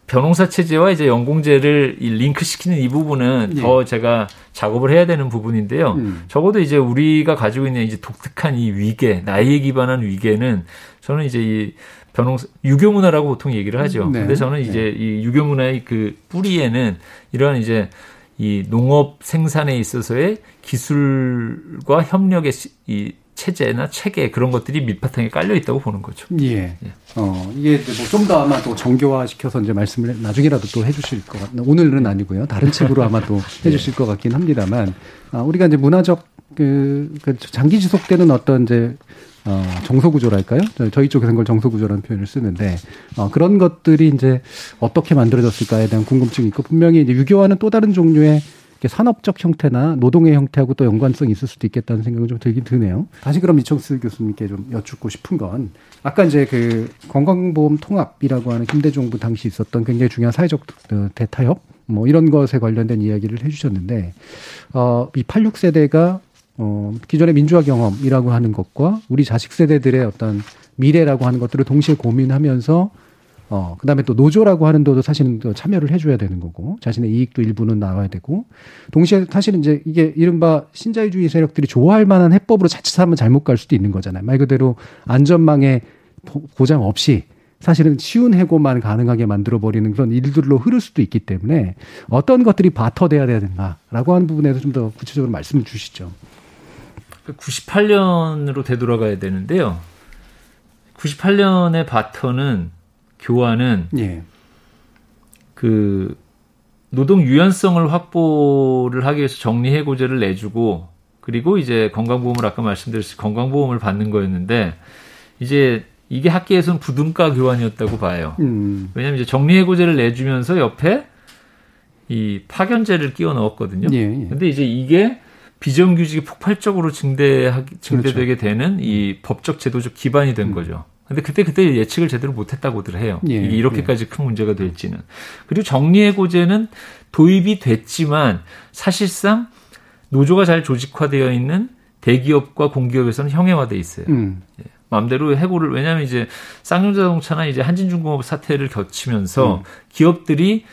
변홍사 체제와 이제 연공제를 이 링크시키는 이 부분은 예. 더 제가 작업을 해야 되는 부분인데요. 음. 적어도 이제 우리가 가지고 있는 이제 독특한 이 위계, 나이에 기반한 위계는 저는 이제 이 변홍사 유교 문화라고 보통 얘기를 하죠. 네. 근데 저는 이제 이 유교 문화의 그 뿌리에는 이러한 이제 이 농업 생산에 있어서의 기술과 협력의 시- 이 체제나 체계 그런 것들이 밑바탕에 깔려 있다고 보는 거죠. 예. 어, 이게 뭐 좀 더 아마 또 정교화 시켜서 이제 말씀을 나중에라도 또 해주실 것 같, 오늘은 아니고요. 다른 책으로 아마 또 (laughs) 해주실 것 같긴 합니다만, 아, 우리가 이제 문화적 그, 그 장기 지속되는 어떤 이제 어, 정서 구조랄까요? 저- 저희 쪽에서는 그걸 정서 구조라는 표현을 쓰는데, 어, 그런 것들이 이제 어떻게 만들어졌을까에 대한 궁금증이 있고, 분명히 이제 유교와는 또 다른 종류의 산업적 형태나 노동의 형태하고 또 연관성이 있을 수도 있겠다는 생각이 좀 들긴 드네요. 다시 그럼 이청수 교수님께 좀 여쭙고 싶은 건 아까 이제 그 건강보험 통합이라고 하는 김대중부 당시 있었던 굉장히 중요한 사회적 어, 대타협 뭐 이런 것에 관련된 이야기를 해주셨는데 어, 이 86세대가 어, 기존의 민주화 경험이라고 하는 것과 우리 자식 세대들의 어떤 미래라고 하는 것들을 동시에 고민하면서 어, 그 다음에 또 노조라고 하는 데도 사실은 또 참여를 해줘야 되는 거고, 자신의 이익도 일부는 나와야 되고, 동시에 사실은 이제 이게 이른바 신자유주의 세력들이 좋아할 만한 해법으로 자칫하면 잘못 갈 수도 있는 거잖아요. 말 그대로 안전망에 보- 보장 없이 사실은 쉬운 해고만 가능하게 만들어버리는 그런 일들로 흐를 수도 있기 때문에 어떤 것들이 바터돼야 되는가라고 하는 부분에서 좀 더 구체적으로 말씀을 주시죠. 98년으로 되돌아가야 되는데요. 98년의 바터는 교환은 예. 그 노동 유연성을 확보를 하기 위해서 정리해고제를 내주고 그리고 이제 건강보험을 아까 말씀드렸듯이 건강보험을 받는 거였는데 이제 이게 학계에서는 부등가 교환이었다고 봐요. 음. 왜냐하면 이제 정리해고제를 내주면서 옆에 이 파견제를 끼워 넣었거든요. 예, 예. 근데 이제 이게 비정규직이 폭발적으로 증대하기, 증대되게 되는 이 법적 제도적 기반이 된 거죠. 근데 그때 그때 예측을 제대로 못했다고들 해요. 예, 이게 이렇게까지 큰 문제가 될지는. 그리고 정리해고제는 도입이 됐지만 사실상 노조가 잘 조직화되어 있는 대기업과 공기업에서는 형해화돼 있어요. 음. 마음대로 해고를 왜냐하면 이제 쌍용자동차나 이제 한진중공업 사태를 겹치면서 음. 기업들이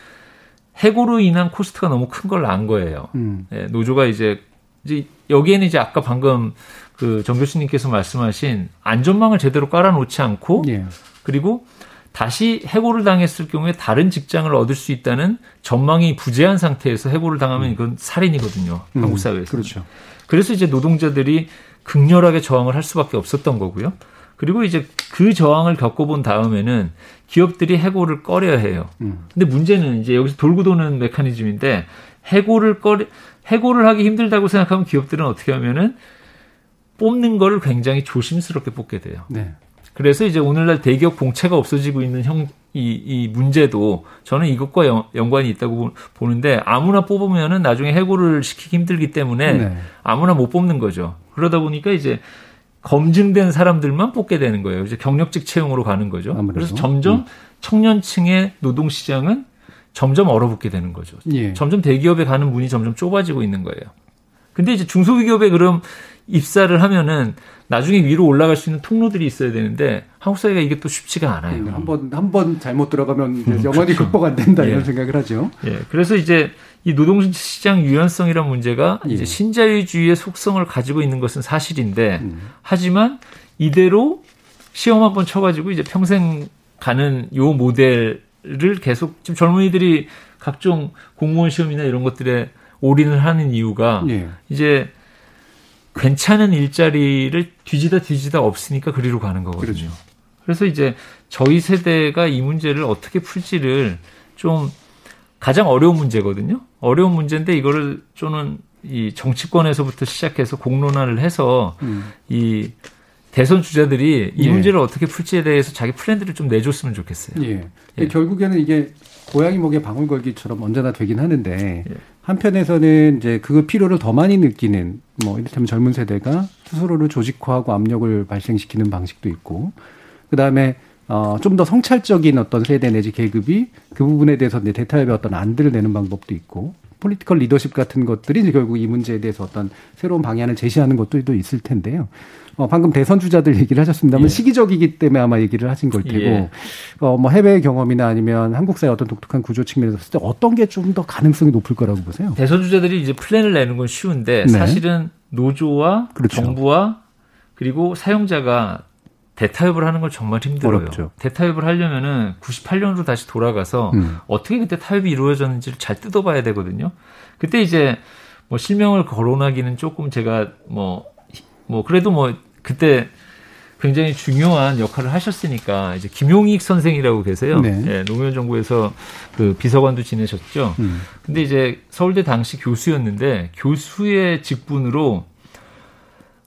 해고로 인한 코스트가 너무 큰 걸 안 거예요. 음. 예, 노조가 이제 이제 여기에는 이제 아까 방금 그 정 교수님께서 말씀하신 안전망을 제대로 깔아놓지 않고 예. 그리고 다시 해고를 당했을 경우에 다른 직장을 얻을 수 있다는 전망이 부재한 상태에서 해고를 당하면 이건 살인이거든요. 음, 한국 사회에서. 그렇죠. 그래서 이제 노동자들이 극렬하게 저항을 할 수밖에 없었던 거고요. 그리고 이제 그 저항을 겪어본 다음에는 기업들이 해고를 꺼려야 해요. 음. 근데 문제는 이제 여기서 돌고 도는 메커니즘인데 해고를 꺼려 해고를 하기 힘들다고 생각하면 기업들은 어떻게 하면은 뽑는 거를 굉장히 조심스럽게 뽑게 돼요. 네. 그래서 이제 오늘날 대기업 공채가 없어지고 있는 형, 이, 이 문제도 저는 이것과 연, 연관이 있다고 보- 보는데 아무나 뽑으면은 나중에 해고를 시키기 힘들기 때문에 네. 아무나 못 뽑는 거죠. 그러다 보니까 이제 검증된 사람들만 뽑게 되는 거예요. 이제 경력직 채용으로 가는 거죠. 아무래도. 그래서 점점 청년층의 노동 시장은 점점 얼어붙게 되는 거죠. 예. 점점 대기업에 가는 문이 점점 좁아지고 있는 거예요. 근데 이제 중소기업에 그럼 입사를 하면은 나중에 위로 올라갈 수 있는 통로들이 있어야 되는데 한국 사회가 이게 또 쉽지가 않아요. 음, 한번 한 번 잘못 들어가면 이제 영원히 극복 안 된다 이런 예. 생각을 하죠. 예, 그래서 이제 이 노동시장 유연성이란 문제가 예. 이제 신자유주의의 속성을 가지고 있는 것은 사실인데 음. 하지만 이대로 시험 한 번 쳐가지고 이제 평생 가는 요 모델을 계속 지금 젊은이들이 각종 공무원 시험이나 이런 것들에 올인을 하는 이유가 예. 이제 괜찮은 일자리를 뒤지다 뒤지다 없으니까 그리로 가는 거거든요. 그렇죠. 그래서 이제 저희 세대가 이 문제를 어떻게 풀지를 좀 가장 어려운 문제거든요. 어려운 문제인데 이거를 저는 이 정치권에서부터 시작해서 공론화를 해서 음. 이 대선 주자들이 이 예. 문제를 어떻게 풀지에 대해서 자기 플랜들을 좀 내줬으면 좋겠어요. 예. 근데 결국에는 이게 고양이 목에 방울 걸기처럼 언제나 되긴 하는데 예. 한편에서는 이제 그 필요를 더 많이 느끼는 뭐 이를테면 젊은 세대가 스스로를 조직화하고 압력을 발생시키는 방식도 있고 그다음에 어, 좀 더 성찰적인 어떤 세대 내지 계급이 그 부분에 대해서 이제 대타협의 어떤 안들을 내는 방법도 있고 political 리더십 같은 것들이 이제 결국 이 문제에 대해서 어떤 새로운 방향을 제시하는 것도 있을 텐데요. 어, 방금 대선 주자들 얘기를 하셨습니다만 예. 시기적이기 때문에 아마 얘기를 하신 걸 테고 예. 어, 뭐 해외 경험이나 아니면 한국 사회 어떤 독특한 구조 측면에서 봤을 때 어떤 게 좀 더 가능성이 높을 거라고 보세요? 대선 주자들이 이제 플랜을 내는 건 쉬운데 네. 사실은 노조와 그렇죠. 정부와 그리고 사용자가 대타협을 하는 건 정말 힘들어요. 어렵죠. 대타협을 하려면은 98년으로 다시 돌아가서 음. 어떻게 그때 타협이 이루어졌는지를 잘 뜯어봐야 되거든요. 그때 이제 뭐 실명을 거론하기는 조금 제가 뭐, 뭐 그래도 뭐 그때 굉장히 중요한 역할을 하셨으니까 이제 김용익 선생이라고 계세요. 네. 예, 노무현 정부에서 그 비서관도 지내셨죠. 음. 근데 이제 서울대 당시 교수였는데 교수의 직분으로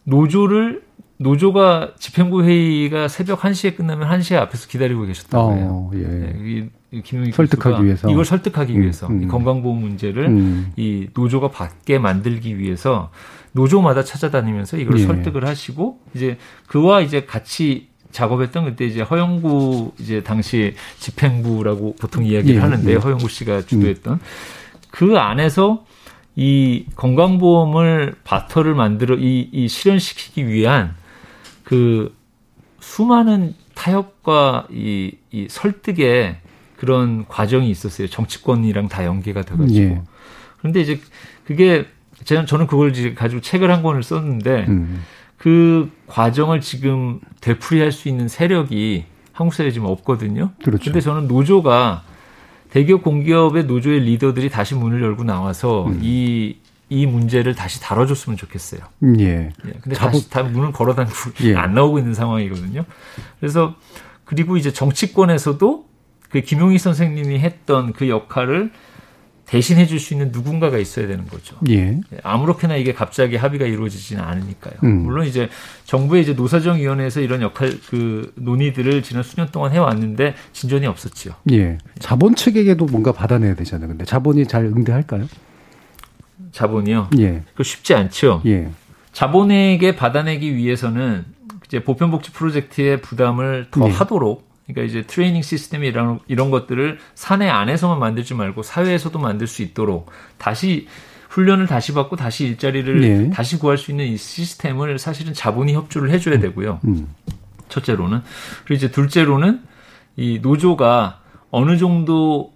노조를 노조가 집행부 회의가 새벽 1시에 끝나면 1시에 앞에서 기다리고 거예요. 어, 예. 네, 이, 이 김용익 설득하기 위해서. 이걸 설득하기 음, 위해서 음. 이 건강보험 문제를 음. 이 노조가 받게 만들기 위해서 노조마다 찾아다니면서 이걸 예. 설득을 하시고 이제 그와 이제 같이 작업했던 그때 이제 허영구 이제 당시 집행부라고 보통 이야기를 예, 하는데 예. 허영구 씨가 주도했던 그 안에서 이 건강보험을 바터를 만들어 이, 이 실현시키기 위한 그 수많은 타협과 이, 이 설득의 그런 과정이 있었어요. 정치권이랑 다 연계가 돼가지고. 예. 그런데 이제 그게 저는 저는 그걸 가지고 책을 한 권을 썼는데 음. 그 과정을 지금 되풀이할 수 있는 세력이 한국 사회에 지금 없거든요. 그렇죠. 근데 저는 노조가 대기업 공기업의 노조의 리더들이 다시 문을 열고 나와서 음. 이, 이 문제를 다시 다뤄줬으면 좋겠어요. 음, 예. 예, 근데 자본- 다시 다 문을 걸어다니고 예. (laughs) 안 나오고 있는 상황이거든요. 그래서 그리고 이제 정치권에서도 그 김용희 선생님이 했던 그 역할을 대신해 줄 수 있는 누군가가 있어야 되는 거죠. 예. 예, 아무렇게나 이게 갑자기 합의가 이루어지지는 않으니까요. 음. 물론 이제 정부의 이제 노사정위원회에서 이런 역할 그 논의들을 지난 수년 동안 해왔는데 진전이 없었지요. 예. 자본 측에게도 뭔가 받아내야 되잖아요. 근데 자본이 잘 응대할까요? 자본이요. 예. 그 쉽지 않죠. 예. 자본에게 받아내기 위해서는 이제 보편복지 프로젝트의 부담을 더 네. 하도록 그러니까 이제 트레이닝 시스템 이런 이런 것들을 사내 안에서만 만들지 말고 사회에서도 만들 수 있도록 다시 훈련을 다시 받고 다시 일자리를 네. 다시 구할 수 있는 이 시스템을 사실은 자본이 협조를 해줘야 되고요. 음. 첫째로는 그리고 이제 둘째로는 이 노조가 어느 정도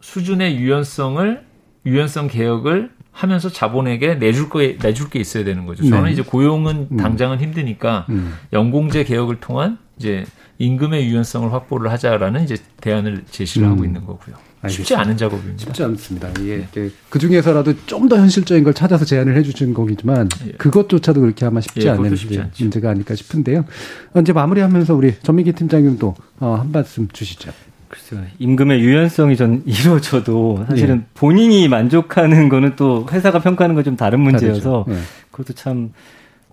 수준의 유연성을 유연성 개혁을 하면서 자본에게 내줄 거 내줄 게 있어야 되는 거죠. 저는 네. 이제 고용은 음. 당장은 힘드니까 음. 연공제 개혁을 통한 이제 임금의 유연성을 확보를 하자라는 이제 대안을 제시를 음. 하고 있는 거고요. 쉽지 알겠습니다. 않은 작업입니다. 쉽지 않습니다. 예. 그 중에서라도 좀 더 현실적인 걸 찾아서 제안을 해주신 거기지만 그것조차도 그렇게 아마 쉽지 예, 않은 쉽지 예. 문제가 아닐까 싶은데요. 어, 이제 마무리하면서 우리 전민기 팀장님도 어, 한 말씀 주시죠. 글쎄요. 임금의 유연성이 전 (laughs) 이루어져도 사실은 예. 본인이 만족하는 거는 또 회사가 평가하는 건 좀 다른 문제여서. 예. 그것도 참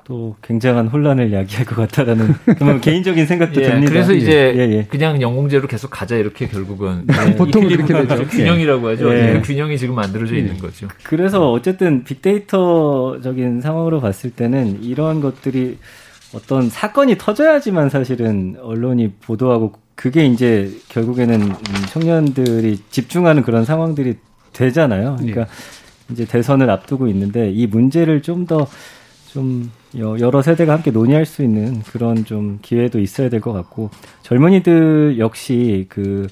또 굉장한 혼란을 야기할 것 같다라는 (laughs) 그런 개인적인 생각도 예, 듭니다. 그래서 이제 예, 예. 그냥 연공제로 계속 가자 이렇게 결국은 네, 보통 그렇게 이퀄리브리엄, 되죠. 균형이라고 하죠. 예. 그 균형이 지금 만들어져 있는 거죠. 그래서 어쨌든 빅데이터적인 상황으로 봤을 때는 이러한 것들이 어떤 사건이 터져야지만 사실은 언론이 보도하고 그게 이제 결국에는 음, 청년들이 집중하는 그런 상황들이 되잖아요. 그러니까 이제 대선을 앞두고 있는데 이 문제를 좀더좀 여러 세대가 함께 논의할 수 있는 그런 좀 기회도 있어야 될 것 같고 젊은이들 역시 그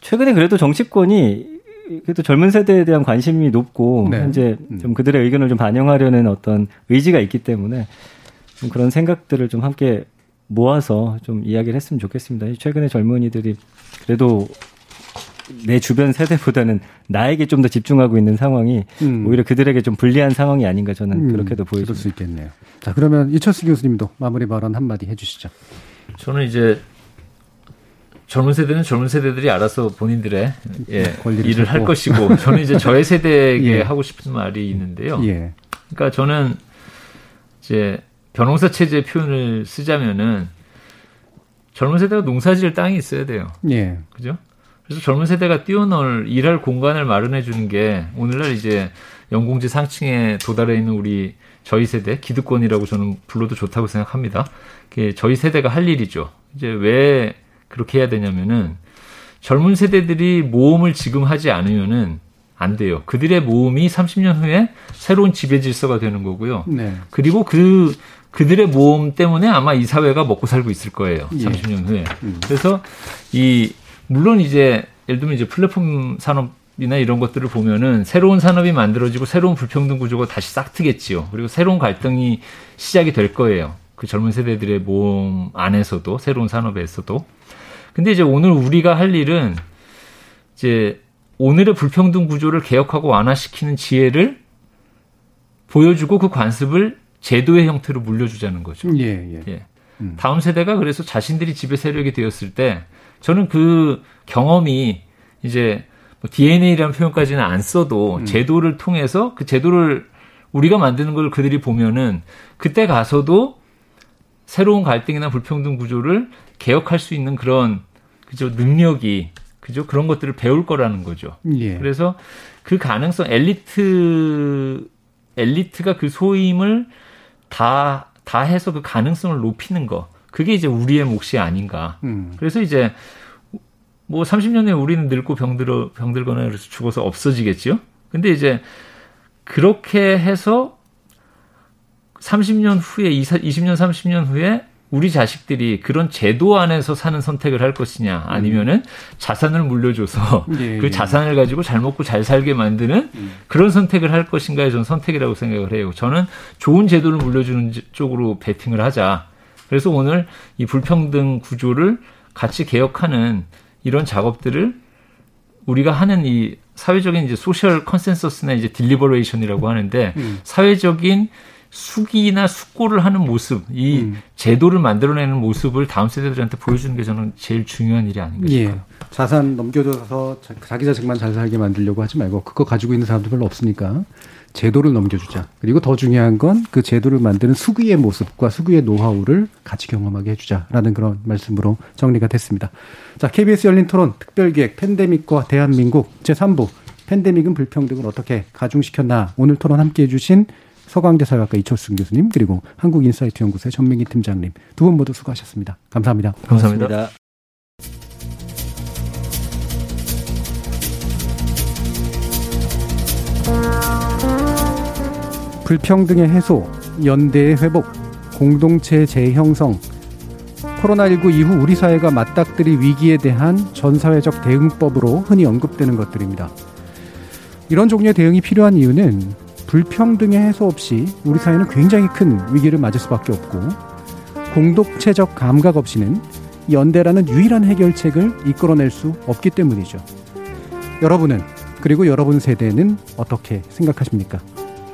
최근에 그래도 정치권이 그래도 젊은 세대에 대한 관심이 높고 네. 현재 좀 그들의 의견을 좀 반영하려는 어떤 의지가 있기 때문에 좀 그런 생각들을 좀 함께 모아서 좀 이야기를 했으면 좋겠습니다. 최근에 젊은이들이 그래도 내 주변 세대보다는 나에게 좀 더 집중하고 있는 상황이 음. 오히려 그들에게 좀 불리한 상황이 아닌가 저는 음, 그렇게도 보여집니다. 그럴 수 있겠네요. 자, 그러면 이철수 교수님도 마무리 발언 한마디 해주시죠. 저는 이제 젊은 세대는 젊은 세대들이 알아서 본인들의 예, 일을 할 것이고 저는 이제 저의 (laughs) 세대에게 예. 하고 싶은 말이 있는데요. 예. 그러니까 저는 이제 변호사 체제 표현을 쓰자면은 젊은 세대가 농사지을 땅이 있어야 돼요. 예. 그죠? 그래서 젊은 세대가 뛰어놀 일할 공간을 마련해 주는 게 오늘날 이제 연공지 상층에 도달해 있는 우리 저희 세대 기득권이라고 저는 불러도 좋다고 생각합니다. 그게 저희 세대가 할 일이죠. 이제 왜 그렇게 해야 되냐면은 젊은 세대들이 모험을 지금 하지 않으면은 안 돼요. 그들의 모험이 30년 후에 새로운 지배 질서가 되는 거고요. 네. 그리고 그 그들의 모험 때문에 아마 이 사회가 먹고 살고 있을 거예요. 30년 후에. 음. 그래서 이 물론 이제 예를 들면 이제 플랫폼 산업이나 이런 것들을 보면은 새로운 산업이 만들어지고 새로운 불평등 구조가 다시 싹트겠지요. 그리고 새로운 갈등이 시작이 될 거예요. 그 젊은 세대들의 모험 안에서도 새로운 산업에서도. 근데 이제 오늘 우리가 할 일은 이제 오늘의 불평등 구조를 개혁하고 완화시키는 지혜를 보여주고 그 관습을 제도의 형태로 물려주자는 거죠. 예, 예. 예. 음. 다음 세대가 그래서 자신들이 지배 세력이 되었을 때 저는 그 경험이 이제 뭐 DNA라는 표현까지는 안 써도 음. 제도를 통해서 그 제도를 우리가 만드는 걸 그들이 보면은 그때 가서도 새로운 갈등이나 불평등 구조를 개혁할 수 있는 그런 그죠 능력이 그죠 그런 것들을 배울 거라는 거죠. 예. 그래서 그 가능성 엘리트 엘리트가 그 소임을 다 다 해서 그 가능성을 높이는 거 그게 이제 우리의 몫이 아닌가. 음. 그래서 이제 뭐 30년 후에 우리는 늙고 병들어 병들거나 그래서 죽어서 없어지겠지요. 근데 이제 그렇게 해서 30년 후에 20년 30년 후에 우리 자식들이 그런 제도 안에서 사는 선택을 할 것이냐 아니면은 자산을 물려줘서 예, (laughs) 그 예. 자산을 가지고 잘 먹고 잘 살게 만드는 음. 그런 선택을 할 것인가에 저는 선택이라고 생각을 해요. 저는 좋은 제도를 물려주는 쪽으로 베팅을 하자. 그래서 오늘 이 불평등 구조를 같이 개혁하는 이런 작업들을 우리가 하는 이 사회적인 이제 social consensus나 이제 deliberation이라고 하는데 음. 사회적인 숙의나 숙고를 하는 모습, 이 음. 제도를 만들어내는 모습을 다음 세대들한테 보여주는 게 저는 제일 중요한 일이 아닌가 예. 싶어요. 예. 자산 넘겨줘서 자기 자식만 잘 살게 만들려고 하지 말고 그거 가지고 있는 사람도 별로 없으니까 제도를 넘겨주자. 그리고 더 중요한 건 그 제도를 만드는 숙의의 모습과 숙의의 노하우를 같이 경험하게 해주자라는 그런 말씀으로 정리가 됐습니다. 자, KBS 열린 토론 특별기획 팬데믹과 대한민국 제3부 팬데믹은 불평등을 어떻게 가중시켰나 오늘 토론 함께 해주신 서강대 사회학과 이철순 교수님 그리고 한국인사이트 연구소의 전민기 팀장님 두 분 모두 수고하셨습니다. 감사합니다. 감사합니다. 감사합니다. 불평등의 해소, 연대의 회복, 공동체 재형성, 코로나19 이후 우리 사회가 맞닥뜨릴 위기에 대한 전사회적 대응법으로 흔히 언급되는 것들입니다. 이런 종류의 대응이 필요한 이유는 불평등의 해소 없이 우리 사회는 굉장히 큰 위기를 맞을 수밖에 없고 공동체적 감각 없이는 연대라는 유일한 해결책을 이끌어낼 수 없기 때문이죠. 여러분은 그리고 여러분 세대는 어떻게 생각하십니까?